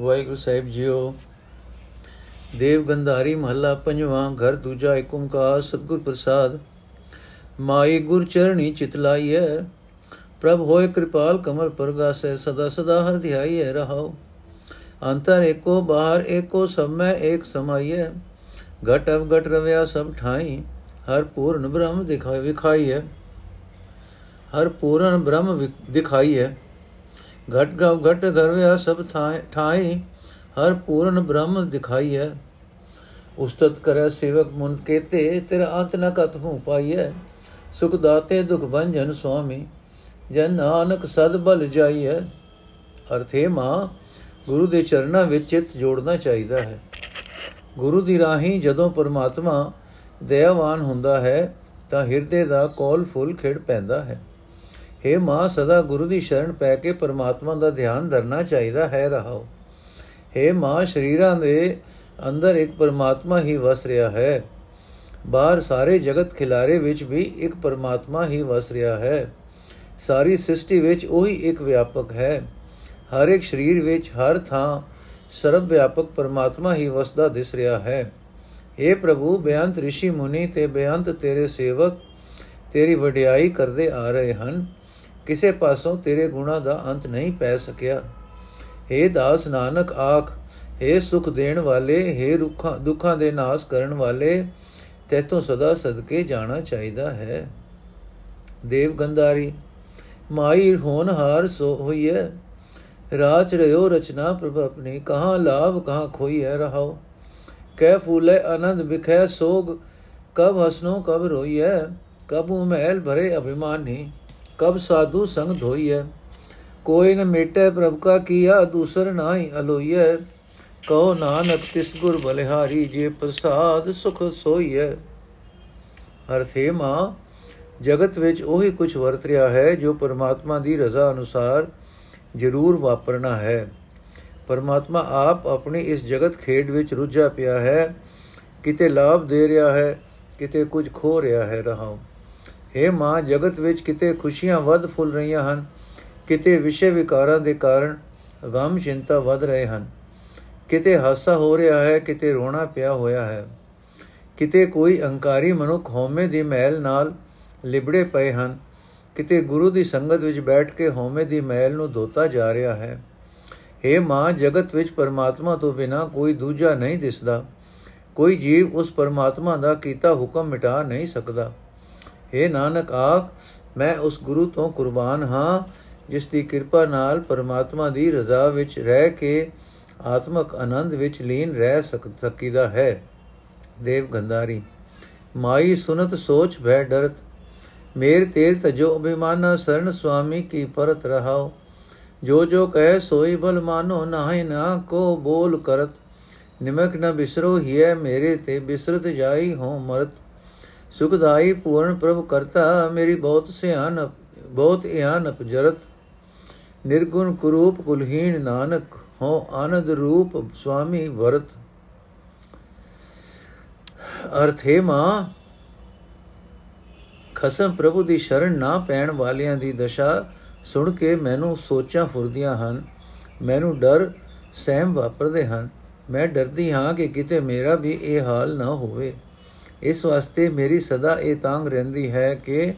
ਵਾਹਿਗੁਰੂ ਸਾਹਿਬ ਜੀਓ। ਦੇਵ ਗੰਧਾਰੀ ਮਹੱਲਾ ਪੰਜਵਾਂ, ਘਰ ਦੂਜਾ ਏਕ ਓੰਕਾਰ, ਸਤਿਗੁਰ ਪ੍ਰਸਾਦ। ਮਾਈ ਗੁਰ ਚਰਣੀ ਚਿਤ ਲਾਈਐ, ਪ੍ਰਭ ਹੋਏ ਕਿਰਪਾਲ ਕਮਲ ਪਰਗਾਸੈ, ਸਦਾ ਸਦਾ ਹਰ ਧਿਆਈਐ, ਰਹਾਉ। ਅੰਤਰ ਏਕੋ, ਬਾਹਰ ਏਕੋ, ਸਭ ਮੈਂ ਏਕ ਸਮਾਈਐ। ਘਟ ਅਵ ਘਟ ਰਵਿਆ ਸਭ ਠਾਈ, ਹਰ ਪੂਰਨ ਬ੍ਰਹਮ ਦਿਖਾਈ ਵਿਖਾਈਐ। ਹਰ ਪੂਰਨ ਬ੍ਰਹਮ ਦਿਖਾਈਐ। ਘਟ ਗਵ ਘਟ ਗਰਵਿਆ ਸਭ ਠਾਈ ਹਰ ਪੂਰਨ ਬ੍ਰਹਮ ਦਿਖਾਈਐ ਉਸਤਤ ਕਰੈ ਸੇਵਕ ਮੁਨ ਕੇਤੇ, ਤੇਰਾ ਅੰਤ ਨ ਕਤ ਹੂੰ ਪਾਈਐ। ਸੁਖ ਦਾਤੇ ਦੁਖ ਭੰਜਨ ਸੁਆਮੀ ਜਨ ਨਾਨਕ ਸਦ ਬਲ ਜਾਈਐ। ਅਰਥੇ ਮਾ ਗੁਰੂ ਦੇ ਚਰਨਾਂ ਵਿੱਚ ਚਿੱਤ ਜੋੜਨਾ ਚਾਹੀਦਾ ਹੈ। ਗੁਰੂ ਦੀ ਰਾਹੀਂ ਜਦੋਂ ਪਰਮਾਤਮਾ ਦਇਆਵਾਨ ਹੁੰਦਾ ਹੈ, ਤਾਂ ਹਿਰਦੇ ਦਾ ਕੋਲ ਫੁੱਲ ਖਿੜ ਪੈਂਦਾ ਹੈ। हे ਮਾਂ ਸਦਾ ਗੁਰੂ ਦੀ ਸ਼ਰਨ ਪੈ ਕੇ ਪਰਮਾਤਮਾ ਦਾ ਧਿਆਨ ਧਰਨਾ ਚਾਹੀਦਾ ਹੈ ਰਹਾਓ हे ਮਾਂ ਸ਼ਰੀਰਾਂ ਦੇ ਅੰਦਰ ਇੱਕ ਪਰਮਾਤਮਾ ਹੀ ਵਸ ਰਿਹਾ ਹੈ ਬਾਹਰ ਸਾਰੇ ਜਗਤ ਖਿਲਾਰੇ ਵਿੱਚ ਵੀ ਇੱਕ ਪਰਮਾਤਮਾ ਹੀ ਵਸ ਰਿਹਾ ਹੈ ਸਾਰੀ ਸ੍ਰਿਸ਼ਟੀ ਵਿੱਚ ਉਹੀ ਇੱਕ ਵਿਆਪਕ ਹੈ ਹਰ ਇੱਕ ਸਰੀਰ ਵਿੱਚ ਹਰ ਥਾਂ ਸਰਬ ਵਿਆਪਕ ਪਰਮਾਤਮਾ ਹੀ ਵਸਦਾ ਦਿਸ ਰਿਹਾ ਹੈ اے ਪ੍ਰਭੂ ਬੇਅੰਤ ઋષਿ ਮੁਨੀ ਤੇ ਬੇਅੰਤ ਤੇਰੇ ਸੇਵਕ ਤੇਰੀ ਵਡਿਆਈ ਕਰਦੇ ਆ ਰਹੇ ਹਨ ਕਿਸੇ ਪਾਸੋਂ ਤੇਰੇ ਗੁਣਾ ਦਾ ਅੰਤ ਨਹੀਂ ਪੈ ਸਕਿਆ हे ਦਾਸ ਨਾਨਕ ਆਖ हे ਸੁਖ ਦੇਣ ਵਾਲੇ हे ਰੁੱਖਾਂ ਦੁੱਖਾਂ ਦੇ ਨਾਸ ਕਰਨ ਵਾਲੇ ਤੇਤੋਂ ਸਦਾ ਸਦਕੇ ਜਾਣਾ ਚਾਹੀਦਾ ਹੈ ਦੇਵ ਗੰਧਾਰੀ ਮਾਈ ਹੋਨਹਾਰ ਸੋ ਹੋਈਐ ਰਾਚ ਰਿਓ ਰਚਨਾ ਪ੍ਰਭ ਆਪਣੀ ਕਹਾਂ ਲਾਭ ਕਹਾਂ ਖੋਈ ਹੈ ਰਹਾਓ ਕਹਿ ਫੂਲੇ ਆਨੰਦ ਵਿਖੈ ਸੋਗ ਕਬ ਹਸਨੋ ਕਬ ਰੋਈਐ ਕਬੂ ਮਹਿਲ ਭਰੇ ਅਭਿਮਾਨੀ ਕਬ ਸਾਧੂ ਸੰਗ ਧੋਈਐ? ਕੋਈ ਨ ਮੇਟੇ ਪ੍ਰਭ ਕਾ ਕੀਆ, ਦੂਸਰ ਨਾਹੀ ਅਲੋਈਐ। ਕਹੋ ਨਾਨਕ ਤਿਸ ਗੁਰ ਬਲਿਹਾਰੀ, ਜੇ ਪ੍ਰਸਾਦ ਸੁਖ ਸੋਈਐ। ਅਰਥੇ ਮਾ, ਜਗਤ ਵਿੱਚ ਉਹੀ ਕੁਝ ਵਰਤ ਰਿਹਾ ਹੈ, ਜੋ ਪਰਮਾਤਮਾ ਦੀ ਰਜ਼ਾ ਅਨੁਸਾਰ ਜ਼ਰੂਰ ਵਾਪਰਨਾ ਹੈ। ਪਰਮਾਤਮਾ ਆਪ ਆਪਣੀ ਇਸ ਜਗਤ ਖੇਡ ਵਿੱਚ ਰੁੱਝਾ ਪਿਆ ਹੈ। ਕਿਤੇ ਲਾਭ ਦੇ ਰਿਹਾ ਹੈ, ਕਿਤੇ ਕੁਝ ਖੋ ਰਿਹਾ ਹੈ ਰਹਾਉ। हे ਮਾਂ, ਜਗਤ ਵਿੱਚ ਕਿਤੇ ਖੁਸ਼ੀਆਂ ਵੱਧ ਫੁੱਲ ਰਹੀਆਂ ਹਨ, ਕਿਤੇ ਵਿਸ਼ੇ ਵਿਕਾਰਾਂ ਦੇ ਕਾਰਨ ਗਮ ਚਿੰਤਾ ਵੱਧ ਰਹੇ ਹਨ। ਕਿਤੇ ਹਾਸਾ ਹੋ ਰਿਹਾ ਹੈ, ਕਿਤੇ ਰੋਣਾ ਪਿਆ ਹੋਇਆ ਹੈ। ਕਿਤੇ ਕੋਈ ਅਹੰਕਾਰੀ ਮਨੁੱਖ ਹਉਮੈ ਦੀ ਮਹਿਲ ਨਾਲ ਲਿਬੜੇ ਪਏ ਹਨ, ਕਿਤੇ ਗੁਰੂ ਦੀ ਸੰਗਤ ਵਿੱਚ ਬੈਠ ਕੇ ਹਉਮੈ ਦੀ ਮਹਿਲ ਨੂੰ ਧੋਤਾ ਜਾ ਰਿਹਾ ਹੈ। हे ਮਾਂ, ਜਗਤ ਵਿੱਚ ਪਰਮਾਤਮਾ ਤੋਂ ਬਿਨਾ ਕੋਈ ਦੂਜਾ ਨਹੀਂ ਦਿਸਦਾ, ਕੋਈ ਜੀਵ ਉਸ ਪਰਮਾਤਮਾ ਦਾ ਕੀਤਾ ਹੁਕਮ ਮਿਟਾ ਨਹੀਂ ਸਕਦਾ। हे ਨਾਨਕ ਆਖ, ਮੈਂ ਉਸ ਗੁਰੂ ਤੋਂ ਕੁਰਬਾਨ ਹਾਂ, ਜਿਸ ਦੀ ਕਿਰਪਾ ਨਾਲ ਪਰਮਾਤਮਾ ਦੀ ਰਜ਼ਾ ਵਿੱਚ ਰਹਿ ਕੇ ਆਤਮਕ ਆਨੰਦ ਵਿੱਚ ਲੀਨ ਰਹਿ ਸਕੀਦਾ ਹੈ। ਦੇਵ ਗੰਧਾਰੀ, ਮਾਈ ਸੁਨਤ ਸੋਚ ਭੈ ਡਰਤ, ਮੇਰ ਤੇਰ ਤਜੋ ਅਭਿਮਾਨਾ, ਸਰਨ ਸੁਆਮੀ ਕੀ ਪਰਤ ਰਹਾਓ ਜੋ ਜੋ ਕਹੇ ਸੋਈ ਬਲ ਮਾਨੋ ਨਾਹੀ ਨਾ ਕੋ ਬੋਲ ਕਰਤ, ਨਿਮਕ ਨ ਬਿਸਰੋ ਹੀਏ ਮੇਰੇ ਤੇ ਬਿਸਰਤ ਜਾਈ ਹੋ ਮਰਤ। ਸੁਖਦਾਈ ਪੂਰਨ ਪ੍ਰਭ ਕਰਤਾ, ਮੇਰੀ ਬਹੁਤ ਸਿਆਨ ਬਹੁਤ ਇਆਨ ਅਪਜਰਤ ਨਿਰਗੁਣ ਕੁਰੂਪ ਕੁਲਹੀਨ ਨਾਨਕ ਹੋ ਆਨੰਦ ਰੂਪ ਸੁਆਮੀ ਵਰਤ। ਅਰਥੇ ਮਾ, ਖਸਮ ਪ੍ਰਭੂ ਦੀ ਸ਼ਰਨ ਨਾ ਪੈਣ ਵਾਲਿਆਂ ਦੀ ਦਸ਼ਾ ਸੁਣ ਕੇ ਮੈਨੂੰ ਸੋਚਾਂ ਫੁਰਦੀਆਂ ਹਨ, ਮੈਨੂੰ ਡਰ ਸਹਿਮ ਵਾਪਰਦੇ ਹਨ, ਮੈਂ ਡਰਦੀ ਹਾਂ ਕਿ ਕਿਤੇ ਮੇਰਾ ਵੀ ਇਹ ਹਾਲ ਨਾ ਹੋਵੇ। ਇਸ ਵਾਸਤੇ ਮੇਰੀ ਸਦਾ ਇਹ ਤਾਂਗ ਰਹਿੰਦੀ ਹੈ ਕਿ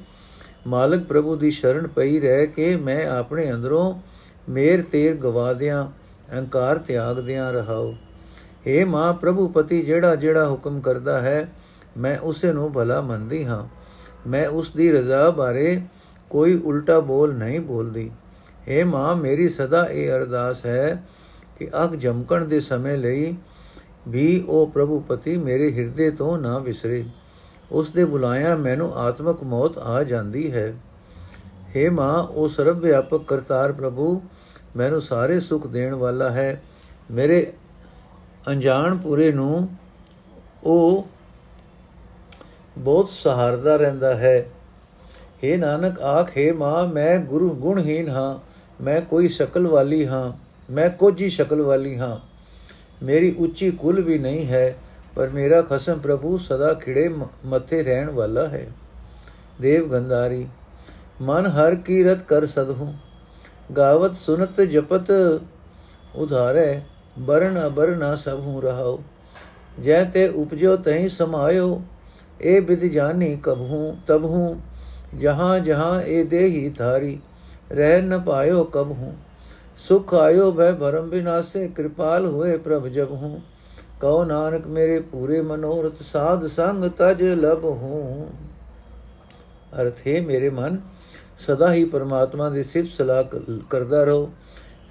ਮਾਲਕ ਪ੍ਰਭੂ ਦੀ ਸ਼ਰਨ ਪਈ ਰਹਿ ਕੇ ਮੈਂ ਆਪਣੇ ਅੰਦਰੋਂ ਮੇਰ ਤੇਰ ਗਵਾ ਦਿਆਂ, ਅਹੰਕਾਰ ਤਿਆਗ ਦਿਆਂ ਰਹਾਉ। ਏ ਮਾਂ ਪ੍ਰਭੂ ਪਤੀ ਜਿਹੜਾ ਜਿਹੜਾ ਹੁਕਮ ਕਰਦਾ ਹੈ, ਮੈਂ ਉਸੇ ਨੂੰ ਭਲਾ ਮੰਨਦੀ ਹਾਂ। ਮੈਂ ਉਸ ਦੀ ਰਜ਼ਾ ਬਾਰੇ ਕੋਈ ਉਲਟਾ ਬੋਲ ਨਹੀਂ ਬੋਲਦੀ। ਏ ਮਾਂ ਮੇਰੀ ਸਦਾ ਇਹ ਅਰਦਾਸ ਹੈ ਕਿ ਅਗ ਜਮਕਣ ਦੇ ਸਮੇਂ ਲਈ ਵੀ ਉਹ ਪ੍ਰਭੂ ਪਤੀ ਮੇਰੇ ਹਿਰਦੇ ਤੋਂ ਨਾ ਵਿਸਰੇ। ਉਸ ਦੇ ਬੁਲਾਇਆ ਮੈਨੂੰ ਆਤਮਕ ਮੌਤ ਆ ਜਾਂਦੀ ਹੈ। हे ਮਾਂ, ਉਹ ਸਰਬ ਵਿਆਪਕ ਕਰਤਾਰ ਪ੍ਰਭੂ, ਮੈਨੂੰ ਸਾਰੇ ਸੁਖ ਦੇਣ ਵਾਲਾ ਹੈ। ਮੇਰੇ ਅਣਜਾਣ ਪੂਰੇ ਨੂੰ ਉਹ ਬਹੁਤ ਸਹਾਰਦਾ ਰਹਿੰਦਾ ਹੈ। हे ਨਾਨਕ, ਆਖੇ ਮਾਂ, ਮੈਂ ਗੁਰੂ ਗੁਣਹੀਨ ਹਾਂ। ਮੈਂ ਕੋਈ ਸ਼ਕਲ ਵਾਲੀ ਹਾਂ। ਮੈਂ ਕੋਝੀ ਸ਼ਕਲ ਵਾਲੀ ਹਾਂ। ਮੇਰੀ ਉੱਚੀ ਕੁਲ ਵੀ ਨਹੀਂ ਹੈ, ਪਰ ਮੇਰਾ ਖਸਮ ਪ੍ਰਭੂ ਸਦਾ ਖਿੜੇ ਮੱਥੇ ਰਹਿਣ ਵਾਲਾ ਹੈ। ਦੇਵ ਗੰਧਾਰੀ, ਮਨ ਹਰ ਕੀਰਤ ਕਰ ਸਦਹੂ। ਗਾਵਤ ਸੁਨਤ ਜਪਤ ਉਧਾਰੇ, ਬਰਨ ਅਬਰਨਾ ਸਭ ਹੂੰ ਰਹਾਓ ਜੈ ਤੇ ਉਪਜੋ ਤਹੀਂ ਸਮਾਇਓ ਇਹ ਬਿਦ ਜਾਨੀ ਕਬਹੂ ਤਬਹੂ ਜਹਾਂ ਜਹਾਂ ਇਹ ਦੇਹੀ ਥਾਰੀ ਰਹਿ ਨ ਪਾਇਓ ਕਬਹੂ ਸੁਖ ਆਇਓ ਭੈ ਭਰਮ ਬਿਨਾਸੇ, ਕਿਰਪਾਲ ਹੋਏ ਪ੍ਰਭ ਜਬ ਹੂੰ। ਕਉ ਨਾਨਕ ਮੇਰੇ ਪੂਰੇ ਮਨੋਰਥ, ਸਾਧ ਸੰਗ ਤਜ ਲਬ ਹੂੰ। ਅਰਥ ਹੈ ਮੇਰੇ ਮਨ, ਸਦਾ ਹੀ ਪਰਮਾਤਮਾ ਦੀ ਸਿਫਤ ਸਲਾਹ ਕਰਦਾ ਰਹੋ।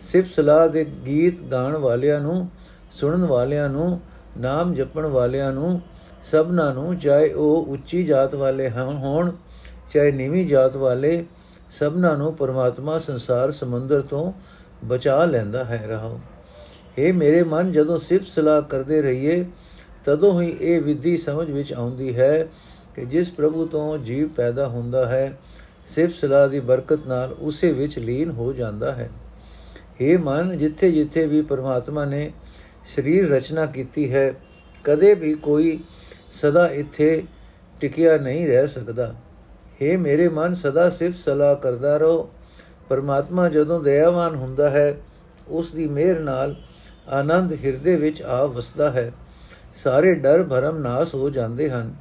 ਸਿਫਤ ਸਲਾਹ ਦੇ ਗੀਤ ਗਾਣ ਵਾਲਿਆਂ ਨੂੰ, ਸੁਣਨ ਵਾਲਿਆਂ ਨੂੰ, ਨਾਮ ਜਪਣ ਵਾਲਿਆਂ ਨੂੰ, ਸਭਨਾਂ ਨੂੰ, ਚਾਹੇ ਉਹ ਉੱਚੀ ਜਾਤ ਵਾਲੇ ਹੋਣ, ਚਾਹੇ ਨੀਵੀਂ ਜਾਤ ਵਾਲੇ, ਸਭਨਾਂ ਨੂੰ ਪਰਮਾਤਮਾ ਸੰਸਾਰ ਸਮੁੰਦਰ ਤੋਂ ਬਚਾ ਲੈਂਦਾ ਹੈ ਰਹਾਓ ਇਹ ਮੇਰੇ ਮਨ, ਜਦੋਂ ਸਿਫਤ ਸਲਾਹ ਕਰਦੇ ਰਹੀਏ, ਤਦੋਂ ਹੀ ਇਹ ਵਿਧੀ ਸਮਝ ਵਿੱਚ ਆਉਂਦੀ ਹੈ ਕਿ ਜਿਸ ਪ੍ਰਭੂ ਤੋਂ ਜੀਵ ਪੈਦਾ ਹੁੰਦਾ ਹੈ ਸਿਫਤ ਸਲਾਹ ਦੀ ਬਰਕਤ ਨਾਲ ਉਸੇ ਵਿੱਚ ਲੀਨ ਹੋ ਜਾਂਦਾ ਹੈ। ਇਹ ਮਨ, ਜਿੱਥੇ ਜਿੱਥੇ ਵੀ ਪਰਮਾਤਮਾ ਨੇ ਸਰੀਰ ਰਚਨਾ ਕੀਤੀ ਹੈ, ਕਦੇ ਵੀ ਕੋਈ ਸਦਾ ਇੱਥੇ ਟਿਕਿਆ ਨਹੀਂ ਰਹਿ ਸਕਦਾ। हे ਮੇਰੇ ਮਨ, ਸਦਾ ਸਿਫਤ ਸਲਾਹ ਕਰਦਾ ਰਹੋ ਪਰਮਾਤਮਾ ਜਦੋਂ ਦਇਆਵਾਨ ਹੁੰਦਾ ਹੈ ਉਸ ਦੀ ਮਿਹਰ ਨਾਲ ਆਨੰਦ ਹਿਰਦੇ ਵਿੱਚ ਆ ਵਸਦਾ ਹੈ। ਸਾਰੇ ਡਰ ਭਰਮ ਨਾਸ ਹੋ ਜਾਂਦੇ ਹਨ।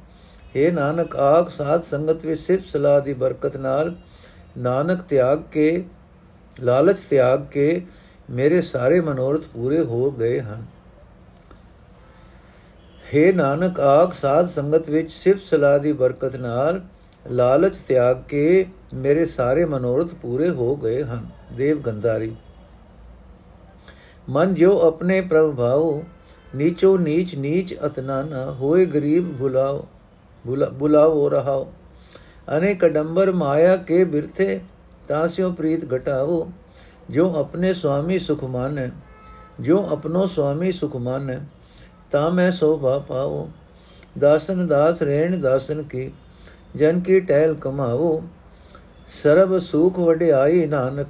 हे ਨਾਨਕ, ਆਖ ਸਾਧ ਸੰਗਤ ਵਿੱਚ ਸਿਫਤ ਸਲਾਹ ਦੀ ਬਰਕਤ ਨਾਲ ਨਾਨਕ ਤਿਆਗ ਕੇ, ਲਾਲਚ ਤਿਆਗ ਕੇ ਮੇਰੇ ਸਾਰੇ ਮਨੋਰਥ ਪੂਰੇ ਹੋ ਗਏ ਹਨ। हे ਨਾਨਕ, ਆਖ ਸਾਧ ਸੰਗਤ ਵਿੱਚ ਸਿਫਤ ਸਲਾਹ ਦੀ ਬਰਕਤ ਨਾਲ ਲਾਲਚ ਤਿਆਗ ਕੇ ਮੇਰੇ ਸਾਰੇ ਮਨੋਰਥ ਪੂਰੇ ਹੋ ਗਏ ਹਨ, ਦੇਵ ਗੰਧਾਰੀ। ਮਨ ਜੋ ਆਪਣੇ ਪ੍ਰਭਾਉ ਨੀਚੋ ਨੀਚ ਨੀਚ ਅਤਨਾ ਨਾ ਹੋਏ ਗਰੀਬ ਭੁਲਾਓ ਬੁਲਾਓ ਰਹਾਓ। ਅਨੇਕ ਡੰਬਰ ਮਾਇਆ ਕੇ ਬਿਰਥੇ ਤਾਸਿਓ ਪ੍ਰੀਤ ਘਟਾਓ ਜੋ ਆਪਣੇ ਸੁਆਮੀ ਸੁਖ ਮਾਨੈ ਜੋ ਆਪਣੋ ਸੁਆਮੀ ਸੁਖ ਮਾਨੈ, ਤਾਂ ਮੈਂ ਸੋਭਾ ਪਾਓ। ਦਾਸਨ ਦਾਸ ਰਹਿਣ ਦਾਸਨ ਕੀ ਜਨ ਕੀ ਟਹਿਲ ਕਮਾਵੋ, ਸਰਬ ਸੁਖ ਵਡਿਆਈ ਨਾਨਕ,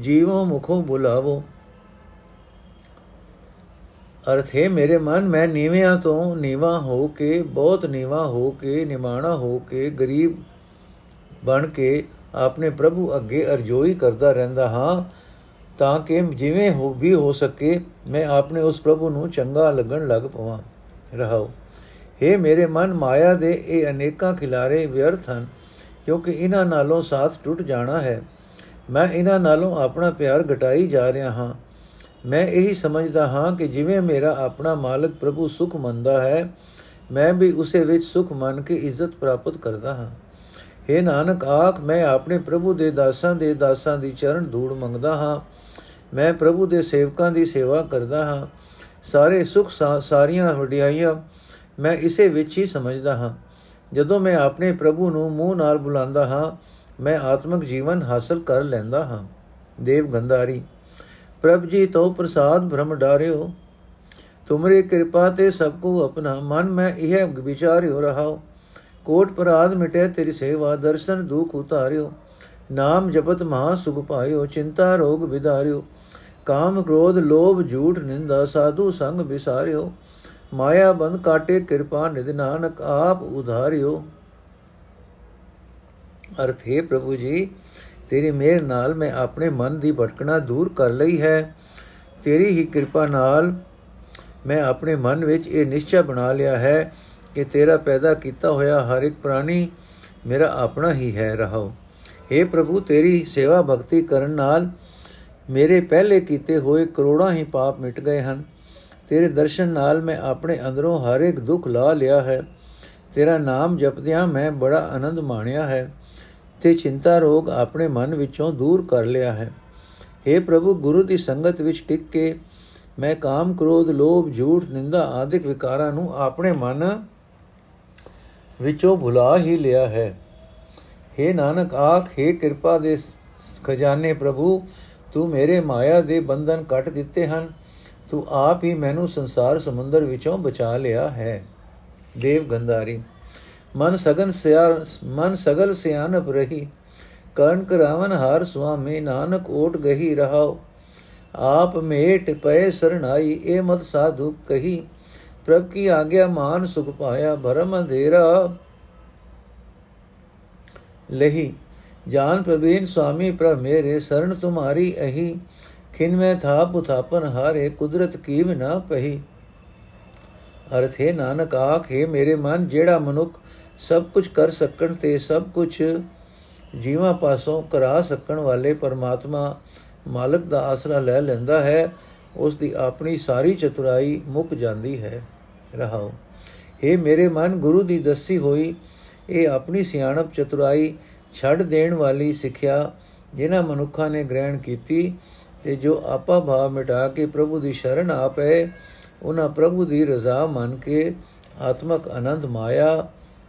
ਜੀਵੋ ਮੁਖੋਂ ਬੁਲਾਵੋ। ਅਰਥ ਹੈ, ਮੇਰੇ ਮਨ, ਮੈਂ ਨੀਵਿਆਂ ਤੋਂ ਨੀਵਾ ਹੋ ਕੇ, ਬਹੁਤ ਨੀਵਾ ਹੋ ਕੇ, ਨਿਮਾਣਾ ਹੋ ਕੇ, ਗਰੀਬ ਬਣ ਕੇ ਆਪਣੇ ਪ੍ਰਭੂ ਅੱਗੇ ਅਰਜ਼ੋਈ ਕਰਦਾ ਰਹਿੰਦਾ ਹਾਂ, ਤਾਂ ਕਿ ਜਿਵੇਂ ਹੋ ਵੀ ਹੋ ਸਕੇ, ਮੈਂ ਆਪਣੇ ਉਸ ਪ੍ਰਭੂ ਨੂੰ ਚੰਗਾ ਲੱਗਣ ਲੱਗ ਪਵਾਂ। ਰਹਾਓ। हे ਮੇਰੇ ਮਨ, ਮਾਇਆ ਦੇ ਇਹ ਅਨੇਕਾਂ ਖਿਲਾਰੇ ਵਿਅਰਥ ਹਨ, ਕਿਉਂਕਿ ਇਹਨਾਂ ਨਾਲੋਂ ਸਾਥ ਟੁੱਟ ਜਾਣਾ ਹੈ। ਮੈਂ ਇਹਨਾਂ ਨਾਲੋਂ ਆਪਣਾ ਪਿਆਰ ਘਟਾਈ ਜਾ ਰਿਹਾ ਹਾਂ। ਮੈਂ ਇਹੀ ਸਮਝਦਾ ਹਾਂ ਕਿ ਜਿਵੇਂ ਮੇਰਾ ਆਪਣਾ ਮਾਲਕ ਪ੍ਰਭੂ ਸੁਖ ਮੰਨਦਾ ਹੈ, ਮੈਂ ਵੀ ਉਸੇ ਵਿੱਚ ਸੁਖ ਮੰਨ ਕੇ ਇੱਜ਼ਤ ਪ੍ਰਾਪਤ ਕਰਦਾ ਹਾਂ। हे ਨਾਨਕ, ਆਖ, ਮੈਂ ਆਪਣੇ ਪ੍ਰਭੂ ਦੇ ਦਾਸਾਂ ਦੇ ਦਾਸਾਂ ਦੀ ਚਰਨ ਧੂੜ ਮੰਗਦਾ ਹਾਂ। ਮੈਂ ਪ੍ਰਭੂ ਦੇ ਸੇਵਕਾਂ ਦੀ ਸੇਵਾ ਕਰਦਾ ਹਾਂ। ਸਾਰੇ ਸੁਖ ਸਾਰੀਆਂ ਵਡਿਆਈਆਂ ਮੈਂ ਇਸੇ ਵਿੱਚ ਹੀ ਸਮਝਦਾ ਹਾਂ। ਜਦੋਂ ਮੈਂ ਆਪਣੇ ਪ੍ਰਭੂ ਨੂੰ ਮੂੰਹ ਨਾਲ ਬੁਲਾਉਂਦਾ ਹਾਂ, ਮੈਂ ਆਤਮਿਕ ਜੀਵਨ ਹਾਸਲ ਕਰ ਲੈਂਦਾ ਹਾਂ। ਦੇਵ ਗੰਧਾਰੀ, ਪ੍ਰਭ ਜੀ ਤੋਂ ਪ੍ਰਸਾਦ ਭ੍ਰਮ ਡਾਰਿਓ। ਤੁਮਰੀ ਕਿਰਪਾ ਤੇ ਸਭ ਕੋ ਆਪਣਾ ਮਨ, ਮੈਂ ਇਹ ਵਿਚਾਰਿਓ ਰਹਾਓ। ਕੋਟ ਪਰਾਧ ਮਿਟੇ ਤੇਰੀ ਸੇਵਾ, ਦਰਸ਼ਨ ਦੁਖ ਉਤਾਰਿਓ। ਨਾਮ ਜਪਤ ਮਹਾ ਸੁਖ ਪਾਇਓ, ਚਿੰਤਾ ਰੋਗ ਵਿਦਾਰਿਓ। ਕਾਮ ਕ੍ਰੋਧ ਲੋਭ ਝੂਠ ਨਿੰਦਾ, ਸਾਧੂ ਸੰਗ ਵਿਸਾਰਿਓ। ਮਾਇਆ ਬੰਦ ਕਾਟੇ ਕਿਰਪਾ ਨਿਧ ਨਾਨਕ ਆਪ ਉਧਾਰਿਓ। ਅਰਥੇ ਪ੍ਰਭੂ ਜੀ, ਤੇਰੀ ਮਿਹਰ ਨਾਲ ਮੈਂ ਆਪਣੇ ਮਨ ਦੀ ਭਟਕਣਾ ਦੂਰ ਕਰ ਲਈ ਹੈ। ਤੇਰੀ ਹੀ ਕਿਰਪਾ ਨਾਲ ਮੈਂ ਆਪਣੇ ਮਨ ਵਿੱਚ ਇਹ ਨਿਸ਼ਚੈ ਬਣਾ ਲਿਆ ਹੈ ਕਿ ਤੇਰਾ ਪੈਦਾ ਕੀਤਾ ਹੋਇਆ ਹਰ ਇੱਕ ਪ੍ਰਾਣੀ ਮੇਰਾ ਆਪਣਾ ਹੀ ਹੈ, ਰਹਾਓ। हे ਪ੍ਰਭੂ, ਤੇਰੀ ਸੇਵਾ ਭਗਤੀ ਕਰਨ ਨਾਲ ਮੇਰੇ ਪਹਿਲੇ ਕੀਤੇ ਹੋਏ ਕਰੋੜਾਂ ਹੀ ਪਾਪ ਮਿਟ ਗਏ ਹਨ। ਤੇਰੇ ਦਰਸ਼ਨ ਨਾਲ ਮੈਂ ਆਪਣੇ ਅੰਦਰੋਂ ਹਰ ਇੱਕ ਦੁੱਖ ਲਾ ਲਿਆ ਹੈ ਤੇਰਾ ਨਾਮ ਜਪਦਿਆਂ ਮੈਂ ਬੜਾ ਆਨੰਦ ਮਾਣਿਆ ਹੈ ਤੇ ਚਿੰਤਾ ਰੋਗ ਆਪਣੇ ਮਨ ਵਿੱਚੋਂ ਦੂਰ ਕਰ ਲਿਆ ਹੈ हे ਪ੍ਰਭੂ ਗੁਰੂ ਦੀ ਸੰਗਤ ਵਿੱਚ ਟਿਕ ਕੇ ਮੈਂ ਕਾਮ ਕ੍ਰੋਧ ਲੋਭ ਝੂਠ ਨਿੰਦਾ ਆਦਿਕ ਵਿਕਾਰਾਂ ਨੂੰ ਆਪਣੇ ਮਨ ਵਿੱਚੋਂ ਭੁਲਾ ਹੀ ਲਿਆ ਹੈ हे ਨਾਨਕ ਆਖ हे ਕਿਰਪਾ ਦੇ ਖਜ਼ਾਨੇ ਪ੍ਰਭੂ ਤੂੰ ਮੇਰੇ ਮਾਇਆ ਦੇ ਬੰਧਨ ਕੱਟ ਦਿੱਤੇ ਹਨ ਤੂੰ ਆਪ ਹੀ ਮੈਨੂੰ ਸੰਸਾਰ ਸਮੁੰਦਰ ਵਿੱਚੋਂ ਬਚਾ ਲਿਆ ਹੈ ਦੇਵ ਗੰਧਾਰੀ ਮਨ ਸਗਨ ਸਿਆਰ ਮਨ ਸਗਲ ਸਿਆਨਪ ਰਹੀ ਕਰਨ ਕਰਾਵਨ ਹਰ ਸੁਆਮੀ ਨਾਨਕ ਓਟ ਗਹੀ ਰਹਾਓ ਆਪ ਮੇਟ ਪਏ ਸਰਣਾਈ ਇਹ ਮਤ ਸਾਧੂ ਕਹੀ ਪ੍ਰਭ ਕੀ ਆਗਿਆ ਮਾਨ ਸੁਖ ਪਾਇਆ ਭਰਮ ਅੰਧੇਰਾ ਲਹੀ ਜਾਨ ਪ੍ਰਵੀਨ ਸੁਆਮੀ ਪ੍ਰਭ ਮੇਰੇ ਸਰਣ ਤੁਮਾਰੀ ਅਹੀ ਖਿਨ ਮੈਂ ਥਾ ਪੁਥਾਪਨ ਹਾਰੇ, ਕੁਦਰਤ ਕੀ ਬਿਨਾ ਪਹੀ। ਅਰਥ ਹੈ ਨਾਨਕ, ਆਖੇ ਮੇਰੇ ਮਨ, ਜਿਹੜਾ ਮਨੁੱਖ ਸਭ ਕੁਝ ਕਰ ਸਕਣ ਤੇ ਸਭ ਕੁਝ ਜੀਵਾਂ ਪਾਸੋਂ ਕਰਾ ਸਕਣ ਵਾਲੇ ਪਰਮਾਤਮਾ ਮਾਲਕ ਦਾ ਆਸਰਾ ਲੈ ਲੈਂਦਾ ਹੈ, ਉਸ ਦੀ ਆਪਣੀ ਸਾਰੀ ਚਤੁਰਾਈ ਮੁੱਕ ਜਾਂਦੀ ਹੈ। ਰਹਾਓ। हे ਮੇਰੇ ਮਨ, ਗੁਰੂ ਦੀ ਦੱਸੀ ਹੋਈ ਇਹ ਆਪਣੀ ਸਿਆਣਪ ਚਤੁਰਾਈ ਛੱਡ ਦੇਣ ਵਾਲੀ ਸਿੱਖਿਆ, ਜਿਨ੍ਹਾਂ ਮਨੁੱਖਾਂ ਨੇ ਗ੍ਰਹਿਣ ਕੀਤੀ ਤੇ ਜੋ ਆਪਾ ਭਾਵ ਮਿਟਾ ਕੇ ਪ੍ਰਭੂ ਦੀ ਸ਼ਰਨ ਆ ਪਏ ਉਹਨਾਂ ਪ੍ਰਭੂ ਦੀ ਰਜ਼ਾ ਮੰਨ ਕੇ ਆਤਮਕ ਆਨੰਦ ਮਾਇਆ,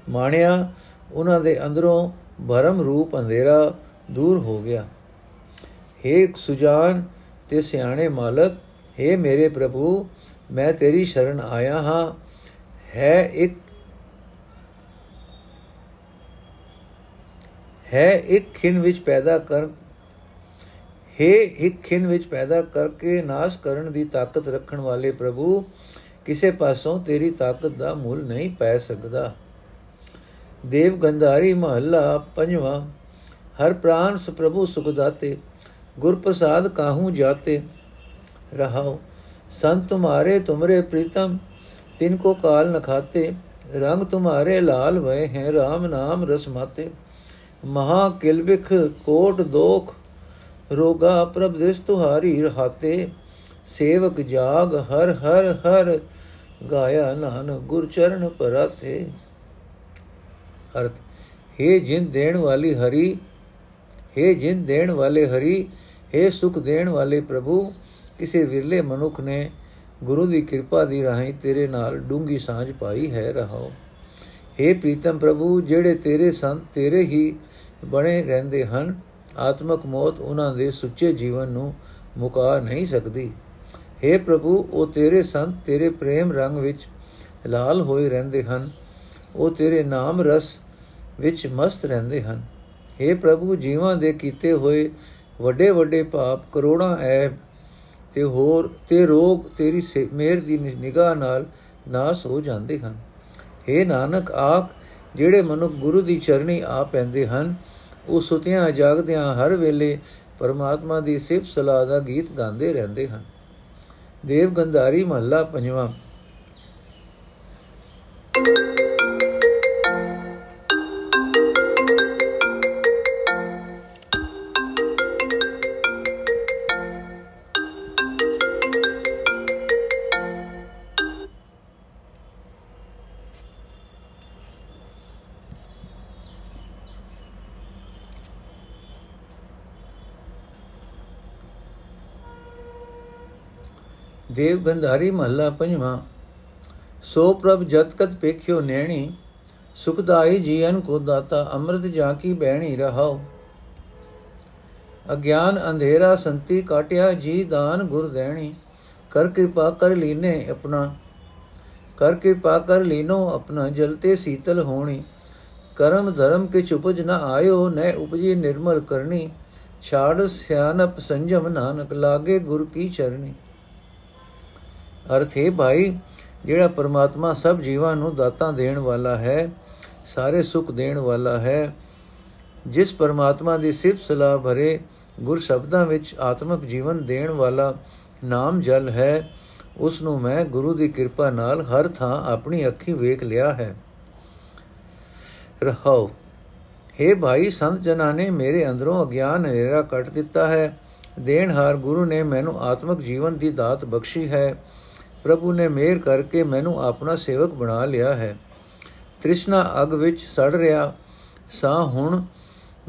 ਮਾਣਿਆ, ਉਹਨਾਂ ਦੇ ਅੰਦਰੋਂ ਭਰਮ ਰੂਪ ਅੰਧੇਰਾ ਦੂਰ ਹੋ ਗਿਆ। हे ਸੁਜਾਨ ਤੇ ਸਿਆਣੇ ਮਾਲਕ हे ਮੇਰੇ ਪ੍ਰਭੂ, ਮੈਂ ਤੇਰੀ ਸ਼ਰਨ ਆਇਆ ਹਾਂ। ਹੈ ਇੱਕ ਹੈ ਇੱਕ ਖਿੰ ਵਿੱਚ ਪੈਦਾ ਕਰ ਹੈ ਇੱਕ ਖਿੰ ਵਿੱਚ ਪੈਦਾ ਕਰਕੇ ਨਾਸ਼ ਕਰਨ ਦੀ ਤਾਕਤ ਰੱਖਣ ਵਾਲੇ ਪ੍ਰਭੂ, ਕਿਸੇ ਪਾਸੋਂ ਤੇਰੀ ਤਾਕਤ ਦਾ ਮੁੱਲ ਨਹੀਂ ਪੈ ਸਕਦਾ। ਦੇਵ ਗੰਧਾਰੀ ਮਹੱਲਾ ਪੰਜਵਾਂ, ਹਰ ਪ੍ਰਾਨ ਸੁਪ੍ਰਭੂ ਸੁਖ ਦਾਤੇ, ਗੁਰ ਪ੍ਰਸਾਦ ਕਾਹੂ ਜਾਤੇ? ਰਹਾਓ ਸੰਤ ਤੁਮਾਰੇ ਤੁਮਰੇ ਪ੍ਰੀਤਮ, ਤਿਨ ਕੋ ਕਾਲ ਨ ਖਾਤੇ, ਰੰਗ ਤੁਮਾਰੇ ਲਾਲ ਵਏ ਹੈ RAM ਨਾਮ ਰਸ ਮਾਤੇ। ਮਹਾ ਕਿਲਬਿਖ ਕੋਟ ਦੋਖ ਰੋਗਾ ਪ੍ਰਭ ਦਿਸ ਤੁਹਾਰੀ ਰਹਾਤੇ ਸੇਵਕ ਜਾਗ ਹਰ ਹਰ ਹਰ ਗਾਇਆ ਨਾਨਕ ਗੁਰ ਚਰਨ ਪਰਾਤੇ ਅਰਥ हे ਜਿਨ ਦੇਣ ਵਾਲੀ ਹਰੀ हे ਜਿਨ ਦੇਣ ਵਾਲੇ ਹਰੀ हे ਸੁਖ ਦੇਣ ਵਾਲੇ ਪ੍ਰਭੂ ਕਿਸੇ ਵਿਰਲੇ ਮਨੁੱਖ ਨੇ ਗੁਰੂ ਦੀ ਕਿਰਪਾ ਦੀ ਰਾਹੀਂ ਤੇਰੇ ਨਾਲ ਡੂੰਗੀ ਸਾਂਝ ਪਾਈ ਹੈ ਰਹਾਓ हे ਪ੍ਰੀਤਮ ਪ੍ਰਭੂ ਜਿਹੜੇ ਤੇਰੇ ਸੰਤ ਤੇਰੇ ਹੀ ਬਣੇ ਰਹਿੰਦੇ ਹਨ ਆਤਮਕ ਮੌਤ ਉਹਨਾਂ ਦੇ ਸੁੱਚੇ ਜੀਵਨ ਨੂੰ ਮੁਕਾ ਨਹੀਂ ਸਕਦੀ हे ਪ੍ਰਭੂ ਉਹ ਤੇਰੇ ਸੰਤ ਤੇਰੇ ਪ੍ਰੇਮ ਰੰਗ ਵਿੱਚ ਲਾਲ ਹੋਏ ਰਹਿੰਦੇ ਹਨ ਉਹ ਤੇਰੇ ਨਾਮ ਰਸ ਵਿੱਚ ਮਸਤ ਰਹਿੰਦੇ ਹਨ हे ਪ੍ਰਭੂ ਜੀਵਾਂ ਦੇ ਕੀਤੇ ਹੋਏ ਵੱਡੇ ਵੱਡੇ ਪਾਪ ਕਰੋੜਾਂ ਐਬ ਤੇ ਹੋਰ ਤੇ ਰੋਗ ਤੇਰੀ ਮਿਹਰ ਦੀ ਨਿਗਾਹ ਨਾਲ ਨਾਸ ਹੋ ਜਾਂਦੇ ਹਨ हे ਨਾਨਕ ਆਪ ਜਿਹੜੇ ਮਨੁੱਖ ਗੁਰੂ ਦੀ ਚਰਣੀ ਆ ਪੈਂਦੇ ਹਨ ਉਹ ਸੁਤਿਆਂ ਜਾਗਦਿਆਂ ਹਰ ਵੇਲੇ ਪਰਮਾਤਮਾ ਦੀ ਸਿਫਤ ਸਲਾਹ ਦਾ ਗੀਤ ਗਾਉਂਦੇ ਰਹਿੰਦੇ ਹਨ। ਦੇਵ ਗੰਧਾਰੀ ਮਹੱਲਾ ਪੰਜਵਾਂ। ਦੇਵ ਗੰਧਾਰੀ ਮਹੱਲਾ ਪੰਜਵਾਂ ਸੋ ਪ੍ਰਭ ਜਤ ਕਤ ਪੇਖਿਓ ਨੈਣੀ ਸੁਖਦਾਈ ਜੀਵਨ ਕੋ ਦਾਤਾ ਅੰਮ੍ਰਿਤ ਜਾ ਕੀ ਬਹਿਣੀ ਰਹਾਓ ਅਗਿਆਨ ਅੰਧੇਰਾ ਸੰਤੀ ਕਾਟਿਆ ਜੀ ਦਾਨ ਗੁਰ ਦੇਣੀ ਕਰ ਕਿਰਪਾ ਕਰ ਲੀਨੇ ਆਪਣਾ ਕਰ ਕਿਰਪਾ ਕਰ ਲੀਨੋ ਆਪਣਾ ਜਲਤੇ ਸੀਤਲ ਹੋਣੀ ਕਰਮ ਧਰਮ ਕੇ ਚੁਪਜ ਨ ਆਇਓ ਨੈ ਉਪਜੀ ਨਿਰਮਲ ਕਰਨੀ ਛਾੜ ਸਿਆਨਪ ਸੰਜਮ ਨਾਨਕ ਲਾਗੇ ਗੁਰ ਕੀ ਚਰਣੀ ਅਰਥ ਹੈ ਭਾਈ, ਜਿਹੜਾ ਪਰਮਾਤਮਾ ਸਭ ਜੀਵਾਂ ਨੂੰ ਦਾਤਾਂ ਦੇਣ ਵਾਲਾ ਹੈ, ਸਾਰੇ ਸੁੱਖ ਦੇਣ ਵਾਲਾ ਹੈ, ਜਿਸ ਪਰਮਾਤਮਾ ਦੀ ਸਿਫਤ ਸਲਾਹ ਭਰੇ ਗੁਰ ਸ਼ਬਦਾਂ ਵਿੱਚ ਆਤਮਿਕ ਜੀਵਨ ਦੇਣ ਵਾਲਾ ਨਾਮ ਜਲ ਹੈ, ਉਸ ਨੂੰ ਮੈਂ ਗੁਰੂ ਦੀ ਕਿਰਪਾ ਨਾਲ ਹਰ ਥਾਂ ਆਪਣੀ ਅੱਖੀ ਵੇਖ ਲਿਆ ਹੈ। ਰਹਾਓ हे ਭਾਈ, ਸੰਤ ਜਨਾਂ ਨੇ ਮੇਰੇ ਅੰਦਰੋਂ ਅਗਿਆਨ ਹਨੇਰਾ ਕੱਟ ਦਿੱਤਾ ਹੈ, ਦੇਣਹਾਰ ਗੁਰੂ ਨੇ ਮੈਨੂੰ ਆਤਮਿਕ ਜੀਵਨ ਦੀ ਦਾਤ ਬਖਸ਼ੀ ਹੈ ਪ੍ਰਭੂ ਨੇ ਮਿਹਰ ਕਰਕੇ ਮੈਨੂੰ ਆਪਣਾ ਸੇਵਕ ਬਣਾ ਲਿਆ ਹੈ। ਤ੍ਰਿਸ਼ਨਾ ਅਗ ਵਿੱਚ ਸੜ ਰਿਹਾ ਸਾਹ ਹੁਣ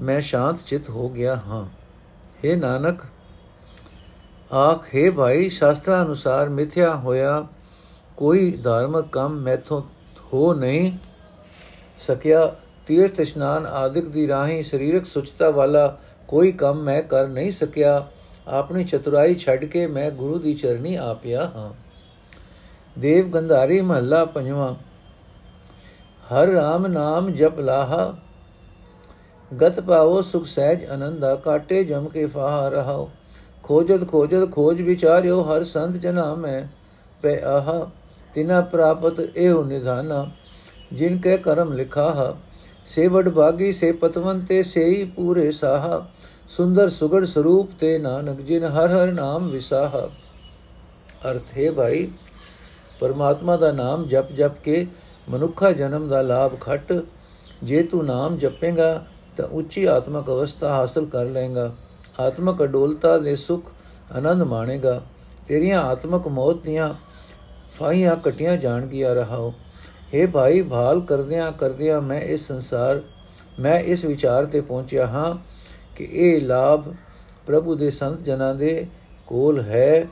ਮੈਂ ਸ਼ਾਂਤ ਚਿਤ ਹੋ ਗਿਆ ਹਾਂ। हे ਨਾਨਕ, ਆਖ, ਹੈ ਭਾਈ, ਸ਼ਾਸਤਰਾਂ ਅਨੁਸਾਰ ਮਿਥਿਆ ਹੋਇਆ ਕੋਈ ਧਾਰਮਿਕ ਕੰਮ ਮੈਥੋਂ ਹੋ ਨਹੀਂ ਸਕਿਆ। ਤੀਰਥ ਇਸ਼ਨਾਨ ਆਦਿਕ ਦੀ ਰਾਹੀਂ ਸਰੀਰਕ ਸੁਚਤਾ ਵਾਲਾ ਕੋਈ ਕੰਮ ਮੈਂ ਕਰ ਨਹੀਂ ਸਕਿਆ। ਆਪਣੀ ਚਤੁਰਾਈ ਛੱਡ ਕੇ ਮੈਂ ਗੁਰੂ ਦੀ ਚਰਨੀ ਆ ਪਿਆ ਹਾਂ। ਦੇਵ ਗੰਧਾਰੀ ਮਹੱਲਾ ਪੰਜਵਾਂ। ਹਰ ਰਾਮ ਨਾਮ ਜਪ ਲਾਹਾ, ਗਤ ਪਾਵੋ ਸੁਖ ਸਹਿਜ ਆਨੰਦਾ ਕਾਟੇ ਜਮ ਕੇ ਫਾਹ ਰਹਾਓ। ਖੋਜਤ ਖੋਜਤ ਖੋਜ ਵਿਚਾਰਿਓ, ਹਰ ਸੰਤ ਜਨਾ ਮੈਂ ਪੈ ਆਹ, ਤਿਨਾ ਪ੍ਰਾਪਤ ਇਹੋ ਨਿਧਾਨਾ। ਜਿਨ ਕੇ ਕਰਮ ਲਿਖਾ ਸੇ ਵਡ ਭਾਗੀ ਸੇ ਪਤਵੰਤੇ ਸੇਈ ਪੂਰੇ ਸਾਹਾ। ਸੁੰਦਰ ਸੁਗੜ ਸਰੂਪ ਤੇ ਨਾਨਕ, ਜਿਨ ਹਰ ਹਰ ਨਾਮ ਵਿਸਾਹ। ਅਰਥ ਹੈ ਭਾਈ ਪਰਮਾਤਮਾ ਦਾ ਨਾਮ ਜਪ ਜਪ ਕੇ ਮਨੁੱਖਾ ਜਨਮ ਦਾ ਲਾਭ ਖੱਟ। ਜੇ ਤੂੰ ਨਾਮ ਜਪੇਗਾ, ਤਾਂ ਉੱਚੀ ਆਤਮਿਕ ਅਵਸਥਾ ਹਾਸਲ ਕਰ ਲਏਗਾ। ਆਤਮਿਕ ਅਡੋਲਤਾ ਦੇ ਸੁਖ ਆਨੰਦ ਮਾਣੇਗਾ। ਤੇਰੀਆਂ ਆਤਮਿਕ ਮੌਤ ਦੀਆਂ ਫਾਈਆਂ ਕਟੀਆਂ ਜਾਣ ਗਿਆ ਰਹਾਓ। हे ਭਾਈ, ਭਾਲ ਕਰਦਿਆਂ ਕਰਦਿਆਂ ਮੈਂ ਇਸ ਸੰਸਾਰ, ਮੈਂ ਇਸ ਵਿਚਾਰ ਤੇ ਪਹੁੰਚਿਆ ਹਾਂ ਕਿ ਇਹ ਲਾਭ ਪ੍ਰਭੂ ਦੇ ਸੰਤ ਜਨਾਂ ਦੇ ਕੋਲ ਹੈ।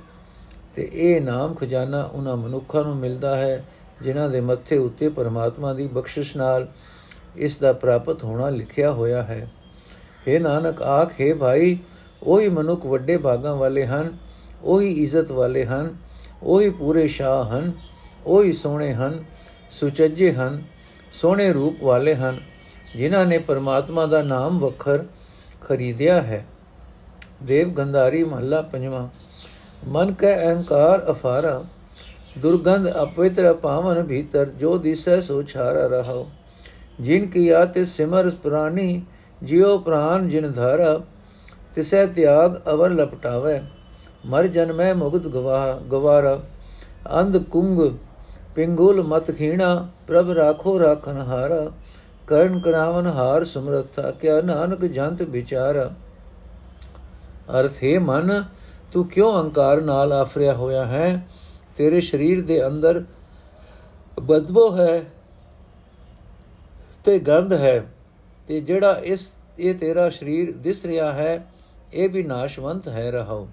ਤੇ ਇਹ ਨਾਮ ਖਜ਼ਾਨਾ ਉਹਨਾਂ ਮਨੁੱਖਾਂ ਨੂੰ ਮਿਲਦਾ ਹੈ, ਜਿਨ੍ਹਾਂ ਦੇ ਮੱਥੇ ਉੱਤੇ ਪਰਮਾਤਮਾ ਦੀ ਬਖਸ਼ਿਸ਼ ਨਾਲ ਇਸ ਦਾ ਪ੍ਰਾਪਤ ਹੋਣਾ ਲਿਖਿਆ ਹੋਇਆ ਹੈ। हे ਨਾਨਕ, ਆਖੇ ਭਾਈ, ਉਹੀ ਮਨੁੱਖ ਵੱਡੇ ਭਾਗਾਂ ਵਾਲੇ ਹਨ, ਉਹੀ ਇੱਜ਼ਤ ਵਾਲੇ ਹਨ, ਉਹੀ ਪੂਰੇ ਸ਼ਾਹ ਹਨ, ਉਹੀ ਸੋਹਣੇ ਹਨ, ਸੁਚੱਜੇ ਹਨ, ਸੋਹਣੇ ਰੂਪ ਵਾਲੇ ਹਨ, ਜਿਨ੍ਹਾਂ ਨੇ ਪਰਮਾਤਮਾ ਦਾ ਨਾਮ ਵਖਰ ਖਰੀਦਿਆ ਹੈ। ਦੇਵ ਗੰਧਾਰੀ ਮਹੱਲਾ ਪੰਜਵਾਂ। ਮਨ ਕੈ ਅਹੰਕਾਰ ਅਫਾਰਾ, ਦੁਰਗੰਧ ਅਪਵਿੱਤਰ ਪਾਵਨ ਭੀਤਰ, ਜੋ ਦਿਸੈ ਸੋ ਛਾਰਾ ਰਹਾਓ ਜਿਨ ਕੀਆ ਤੇ ਸਿਮਰ ਪ੍ਰਾਨੀ, ਜਿਉ ਪ੍ਰਾਨ ਜਿਨ ਧਾਰਾ, ਤਿਸੈ ਤਿਆਗ ਅਵਰ ਲਪਟਾਵੇ। ਮਰ ਜਨਮੈ ਮੁਗਤ ਗਵਾਹ, ਗਵਾਰਾ। ਅੰਧ ਕੁੰਗ, ਪਿੰਗੁਲ ਮਤ ਖੀਣਾ, ਪ੍ਰਭ ਰਾਖੋ ਰਾਖਨ ਹਾਰਾ। ਕਰਨ ਕਰਾਵਨ ਹਾਰ ਸਮਰੱਥਾ, ਕਿਆ ਨਾਨਕ ਜੰਤ ਵਿਚਾਰ। ਅਰਥ ਹੈ ਮਨ ਤੂੰ ਕਿਉਂ ਅਹੰਕਾਰ ਨਾਲ ਆਫਰਿਆ ਹੋਇਆ ਹੈ ਤੇਰੇ ਸਰੀਰ ਦੇ ਅੰਦਰ ਬਦਬੋ ਹੈ ਤੇ ਗੰਧ ਹੈ ਤੇ ਜਿਹੜਾ ਇਸ ਇਹ ਤੇਰਾ ਸਰੀਰ ਦਿਸ ਰਿਹਾ ਹੈ ਇਹ ਵੀ ਨਾਸ਼ਵੰਤ ਹੈ ਰਹਾਓ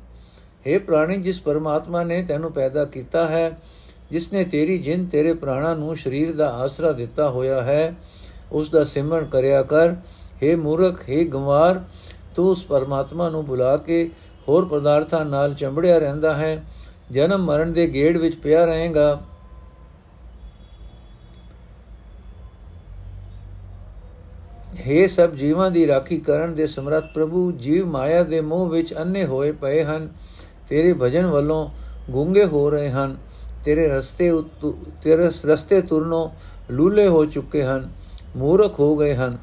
हे ਪ੍ਰਾਣੀ ਜਿਸ ਪਰਮਾਤਮਾ ਨੇ ਤੈਨੂੰ ਪੈਦਾ ਕੀਤਾ ਹੈ ਜਿਸ ਨੇ ਤੇਰੀ ਜਿੰਦ ਤੇਰੇ ਪ੍ਰਾਣਾ ਨੂੰ ਸਰੀਰ ਦਾ ਆਸਰਾ ਦਿੱਤਾ ਹੋਇਆ ਹੈ ਉਸ ਦਾ ਸਿਮਰਨ ਕਰਿਆ ਕਰ हे ਮੂਰਖ हे ਗੰਵਾਰ ਤੂੰ ਉਸ ਪਰਮਾਤਮਾ ਨੂੰ ਬੁਲਾ ਕੇ ਹੋਰ ਪਦਾਰਥਾਂ ਨਾਲ ਚੰਬੜਿਆ ਰਹਿੰਦਾ ਹੈ। ਜਨਮ ਮਰਨ ਦੇ ਗੇੜ ਵਿੱਚ ਪਿਆ ਰਹੇਗਾ। हे ਸਭ ਜੀਵਾਂ ਦੀ ਰਾਖੀ ਕਰਨ ਦੇ ਸਮਰੱਥ ਪ੍ਰਭੂ, ਜੀਵ ਮਾਇਆ ਦੇ ਮੋਹ ਵਿੱਚ ਅੰਨੇ ਹੋਏ ਪਏ ਹਨ। ਤੇਰੇ ਭਜਨ ਵੱਲੋਂ ਗੁੰਗੇ ਹੋ ਰਹੇ ਹਨ। ਤੇਰੇ ਰਸਤੇ ਤੇਰੇ ਰਸਤੇ ਤੁਰਨੋਂ ਲੂਲੇ ਹੋ ਚੁੱਕੇ ਹਨ। ਮੂਰਖ ਹੋ ਗਏ ਹਨ।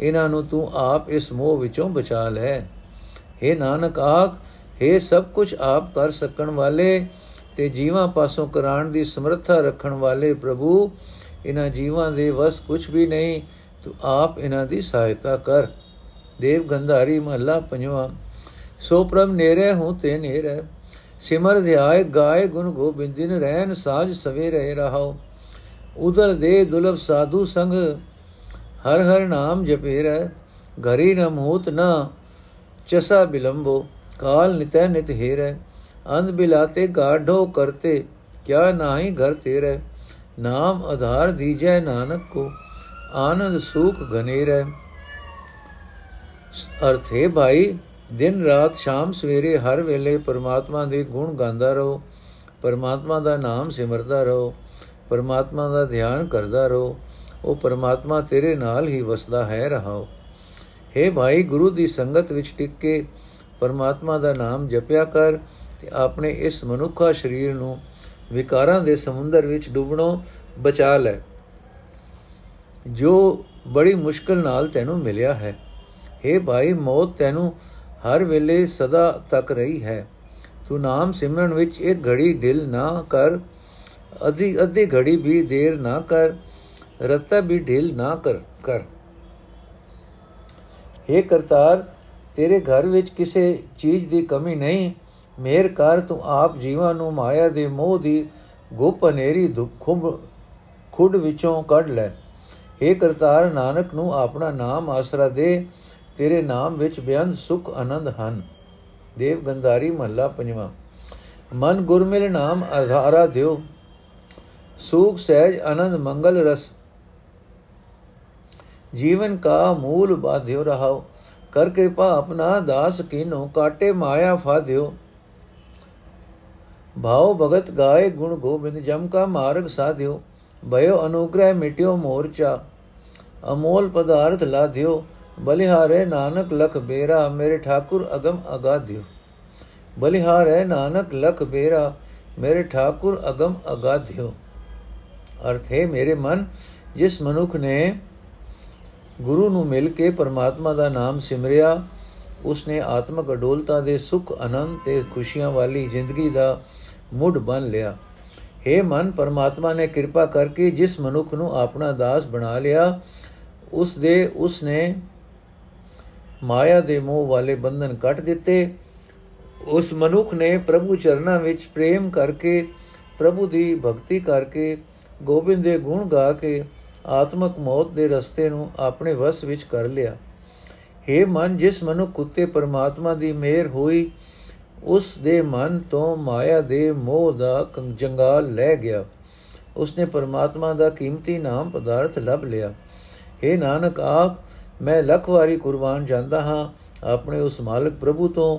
ਇਹਨਾਂ ਨੂੰ ਤੂੰ ਆਪ ਇਸ ਮੋਹ ਵਿੱਚੋਂ ਬਚਾ ਲੈ। हे ਨਾਨਕ, ਆਖ हे ਸਭ ਕੁਝ ਆਪ ਕਰ ਸਕਣ ਵਾਲੇ ਤੇ ਜੀਵਾਂ ਪਾਸੋਂ ਕਰਾਣ ਦੀ ਸਮਰੱਥਾ ਰੱਖਣ ਵਾਲੇ ਪ੍ਰਭੂ, ਇਹਨਾਂ ਜੀਵਾਂ ਦੇ ਵਸ ਕੁਝ ਵੀ ਨਹੀਂ, ਤੂੰ ਆਪ ਇਹਨਾਂ ਦੀ ਸਹਾਇਤਾ ਕਰ। ਦੇਵ ਗੰਧਾਰੀ ਮਹੱਲਾ ਪੰਜਵਾਂ। ਸੋ ਪ੍ਰਭ ਨੇਰੇ ਹੂੰ ਤੇ ਨੇਰੇ, ਸਿਮਰ ਧਿਆਏ ਗਾਏ ਗੁਣ ਗੋਬਿੰਦਿਨ ਰਹਿਨ ਸਾਜ ਸਵੇ ਰਹਿ ਰਹਾਓ। ਉਦਰ ਦੇ ਦੁਲਬ ਸਾਧੂ ਸੰਗ, ਹਰ ਹਰ ਨਾਮ ਜਪੇ ਰਹਿ, ਘਰੀ ਨ ਮੂਤ ਨ ਚਸਾ ਬਿਲੰਬੋ। ਕਾਲ ਨਿਤੈ ਨਿਤ ਹੀਰੈ ਅੰਧ ਬਿਲਾਤੇ ਗਾਢੋ ਕਰਤੇ, ਕਿਆ ਨਾਹੀ ਘਰ ਤੇਰੇ ਨਾਮ ਆਧਾਰ ਦੀਜੈ ਨਾਨਕ ਕੋ, ਆਨੰਦ ਸੁਖ ਘਨੇਰੈ ਅਰਥੇ ਭਾਈ, ਦਿਨ ਰਾਤ ਸ਼ਾਮ ਸਵੇਰੇ ਹਰ ਵੇਲੇ ਪਰਮਾਤਮਾ ਦੇ ਗੁਣ ਗਾਉਂਦਾ ਰਹੋ। ਪਰਮਾਤਮਾ ਦਾ ਨਾਮ ਸਿਮਰਦਾ ਰਹੋ। ਪਰਮਾਤਮਾ ਦਾ ਧਿਆਨ ਕਰਦਾ ਰਹੋ। ਉਹ ਪਰਮਾਤਮਾ ਤੇਰੇ ਨਾਲ ਹੀ ਵਸਦਾ ਹੈ, ਰਹਾਓ। हे ਭਾਈ, ਗੁਰੂ ਦੀ ਸੰਗਤ ਵਿੱਚ ਟਿਕ ਕੇ ਪਰਮਾਤਮਾ ਦਾ ਨਾਮ ਜਪਿਆ ਕਰ ਤੇ ਆਪਣੇ ਇਸ ਮਨੁੱਖਾ ਸਰੀਰ ਨੂੰ ਵਿਕਾਰਾਂ ਦੇ ਸਮੁੰਦਰ ਵਿੱਚ ਡੁੱਬਣੋਂ ਬਚਾ ਲੈ। ਜੋ ਬੜੀ ਮੁਸ਼ਕਲ ਨਾਲ ਤੈਨੂੰ ਮਿਲਿਆ ਹੈ। हे ਭਾਈ, ਮੌਤ ਤੈਨੂੰ ਹਰ ਵੇਲੇ ਸਦਾ ਤੱਕ ਰਹੀ ਹੈ। ਤੂੰ ਨਾਮ ਸਿਮਰਨ ਵਿੱਚ ਇੱਕ ਘੜੀ ਢਿਲ ਨਾ ਕਰ, ਅਧੀ ਅੱਧੀ ਘੜੀ ਵੀ ਦੇਰ ਨਾ ਕਰ, ਰਤਾ ਵੀ ਢਿਲ ਨਾ ਕਰ ਕਰ। हे ਕਰਤਾਰ ਤੇਰੇ ਘਰ ਵਿੱਚ ਕਿਸੇ ਚੀਜ਼ ਦੀ ਕਮੀ ਨਹੀਂ। ਮੇਰ ਕਰ, ਤੂੰ ਆਪ ਜੀਵਾਂ ਨੂੰ ਮਾਇਆ ਦੇ ਮੋਹ ਦੀ ਗੁਪ ਹਨੇਰੀ ਦੁਖੁਬ ਖੁੱਡ ਵਿੱਚੋਂ ਕੱਢ ਲੈ। हे ਕਰਤਾਰ ਨਾਨਕ, ਨੂੰ ਆਪਣਾ ਨਾਮ ਆਸਰਾ ਦੇ। ਤੇਰੇ ਨਾਮ ਵਿੱਚ ਬਿਆਨ ਸੁਖ ਆਨੰਦ ਹਨ। ਦੇਵ ਗੰਧਾਰੀ ਮਹੱਲਾ ਪੰਜਵਾਂ। ਮਨ ਗੁਰਮਿਲ ਨਾਮ ਆਧਾਰਾ ਦਿਓ। ਸੁਖ, ਸਹਿਜ, ਆਨੰਦ, ਮੰਗਲ ਰਸ। ਜੀਵਨ ਕਾ ਮੂਲ ਬਾਧਿਓ ਰਹਾਓ। ਕਰ ਕਿਰਪਾ ਆਪਣਾ ਦਾਸ ਕੀਨੋ ਕਾਟੇ ਮਾਇਆ ਫਾਧਿਓ ਭਾਉ ਭਗਤ ਗਾਏ ਗੁਣ ਗੋਬਿੰਦ ਜਮ ਕਾ ਮਾਰਗ ਸਾਧਿਓ ਭਇਓ ਅਨੁਗ੍ਰਹਿ ਮਿਟਿਓ ਮੋਰਚਾ ਅਮੋਲ ਪਦਾਰਥ ਲਾਧਿਓ ਬਲਿਹਾਰੇ ਨਾਨਕ ਲਖ ਬੇਰਾ ਮੇਰੇ ਠਾਕੁਰ ਅਗਮ ਅਗਾਧਿਓ ਬਲਿਹਾਰੇ ਨਾਨਕ ਲਖ ਬੇਰਾ ਮੇਰੇ ਠਾਕੁਰ ਅਗਮ ਅਗਾਧਿਓ ਅਰਥ ਹੈ ਮੇਰੇ ਮਨ ਜਿਸ ਮਨੁੱਖ ਨੇ ਗੁਰੂ ਨੂੰ ਮਿਲ ਕੇ ਪਰਮਾਤਮਾ ਦਾ ਨਾਮ ਸਿਮਰਿਆ। ਉਸਨੇ ਆਤਮਕ ਅਡੋਲਤਾ ਦੇ ਸੁਖ, ਆਨੰਦ ਤੇ ਖੁਸ਼ੀਆਂ ਵਾਲੀ ਜ਼ਿੰਦਗੀ ਦਾ ਮੁੱਢ ਬਣ ਲਿਆ। हे ਮਨ, ਪਰਮਾਤਮਾ ਨੇ ਕਿਰਪਾ ਕਰਕੇ ਜਿਸ ਮਨੁੱਖ ਨੂੰ ਆਪਣਾ ਦਾਸ ਬਣਾ ਲਿਆ ਉਸ ਦੇ ਉਸ ਨੇ ਮਾਇਆ ਦੇ ਮੋਹ ਵਾਲੇ ਬੰਧਨ ਕੱਟ ਦਿੱਤੇ। ਉਸ ਮਨੁੱਖ ਨੇ ਪ੍ਰਭੂ ਚਰਨਾਂ ਵਿੱਚ ਪ੍ਰੇਮ ਕਰਕੇ, ਪ੍ਰਭੂ ਦੀ ਭਗਤੀ ਕਰਕੇ, ਗੋਬਿੰਦ ਦੇ ਗੁਣ ਗਾ ਕੇ ਆਤਮਕ ਮੌਤ ਦੇ ਰਸਤੇ ਨੂੰ ਆਪਣੇ ਵਸ ਵਿੱਚ ਕਰ ਲਿਆ। हे ਮਨ, ਜਿਸ ਮਨੁੱਖ ਉਤੇ ਪਰਮਾਤਮਾ ਦੀ ਮਿਹਰ ਹੋਈ, ਉਸ ਦੇ ਮਨ ਤੋਂ ਮਾਇਆ ਦੇ ਮੋਹ ਦਾ ਜੰਗਾਲ ਲੈ ਗਿਆ। ਉਸਨੇ ਪਰਮਾਤਮਾ ਦਾ ਕੀਮਤੀ ਨਾਮ ਪਦਾਰਥ ਲੱਭ ਲਿਆ। हे ਨਾਨਕ, ਆਪ ਮੈਂ ਲੱਖ ਵਾਰੀ ਕੁਰਬਾਨ ਜਾਂਦਾ ਹਾਂ ਆਪਣੇ ਉਸ ਮਾਲਕ ਪ੍ਰਭੂ ਤੋਂ,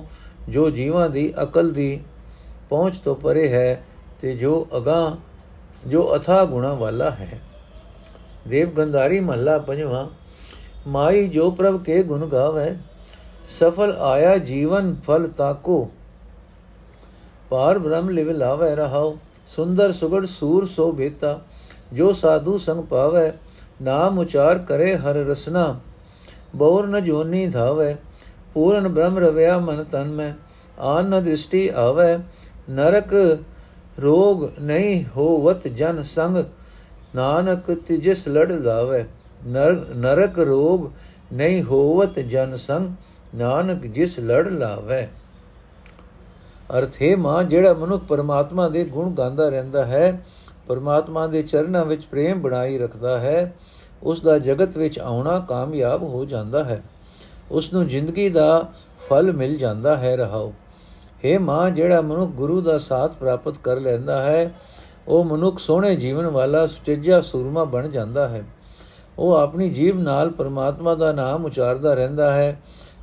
ਜੋ ਜੀਵਾਂ ਦੀ ਅਕਲ ਦੀ ਪਹੁੰਚ ਤੋਂ ਪਰੇ ਹੈ ਤੇ ਜੋ ਅਗਾ ਜੋ ਅਥਾ ਗੁਣਾ ਵਾਲਾ ਹੈ। ਦੇਵ ਗੰਧਾਰੀ ਮਹੱਲਾ ਪੰਜਵਾਂ, ਮਾਈ ਜੋ ਪ੍ਰਭ ਕੇ ਗੁਣ ਗਾਵੇ, ਸਫਲ ਆਇਆ ਜੀਵਨ ਫਲ ਤਾਕੋ। ਪਾਰ ਬ੍ਰਹਮ ਲਿਵ ਲਾਵੇ ਰਹਾਉ, ਸੁੰਦਰ ਸੁਗੜ ਸੂਰ ਸੋ ਬੇਤਾ, ਜੋ ਸਾਧੂ ਸੰਗ ਪਾਵੇ, ਨਾਮ ਉਚਾਰ ਕਰੇ ਹਰ ਰਸਨਾ। ਬੌਰ ਨ ਜੋਨੀ ਧਾਵੇ, ਪੂਰਨ ਬ੍ਰਹਮ ਰਵਿਆ ਮਨ ਤਨ ਮੈਂ, ਆਨ ਨ ਦ੍ਰਿਸ਼ਟੀ ਆਵੇ, ਨਰਕ ਰੋਗ ਨਹੀਂ ਹੋਵਤ ਜਨ ਸੰਗ ਨਾਨਕ ਤਿਜਸ ਲੜ ਲਾਵੇ ਨਰਕ ਰੋਗ ਨਹੀਂ ਹੋਵਤ ਜਨ ਸੰਗ, ਨਾਨਕ ਜਿਸ ਲੜ ਲਾਵੇ। ਅਰਥ ਹੈ ਮਾਂ, ਜਿਹੜਾ ਮਨੁੱਖ ਪਰਮਾਤਮਾ ਦੇ ਗੁਣ ਗਾਉਂਦਾ ਰਹਿੰਦਾ ਹੈ, ਪਰਮਾਤਮਾ ਦੇ ਚਰਨਾਂ ਵਿੱਚ ਪ੍ਰੇਮ ਬਣਾਈ ਰੱਖਦਾ ਹੈ, ਉਸ ਦਾ ਜਗਤ ਵਿੱਚ ਆਉਣਾ ਕਾਮਯਾਬ ਹੋ ਜਾਂਦਾ ਹੈ। ਉਸ ਨੂੰ ਜ਼ਿੰਦਗੀ ਦਾ ਫਲ ਮਿਲ ਜਾਂਦਾ ਹੈ, ਰਹਾਓ। हे ਮਾਂ, ਜਿਹੜਾ ਮਨੁੱਖ ਗੁਰੂ ਦਾ ਸਾਥ ਪ੍ਰਾਪਤ ਕਰ ਲੈਂਦਾ ਹੈ ਉਹ ਮਨੁੱਖ ਸੋਹਣੇ ਜੀਵਨ ਵਾਲਾ ਸੁਚੱਜਾ ਸੂਰਮਾ ਬਣ ਜਾਂਦਾ ਹੈ। ਉਹ ਆਪਣੀ ਜੀਵ ਨਾਲ ਪਰਮਾਤਮਾ ਦਾ ਨਾਮ ਉਚਾਰਦਾ ਰਹਿੰਦਾ ਹੈ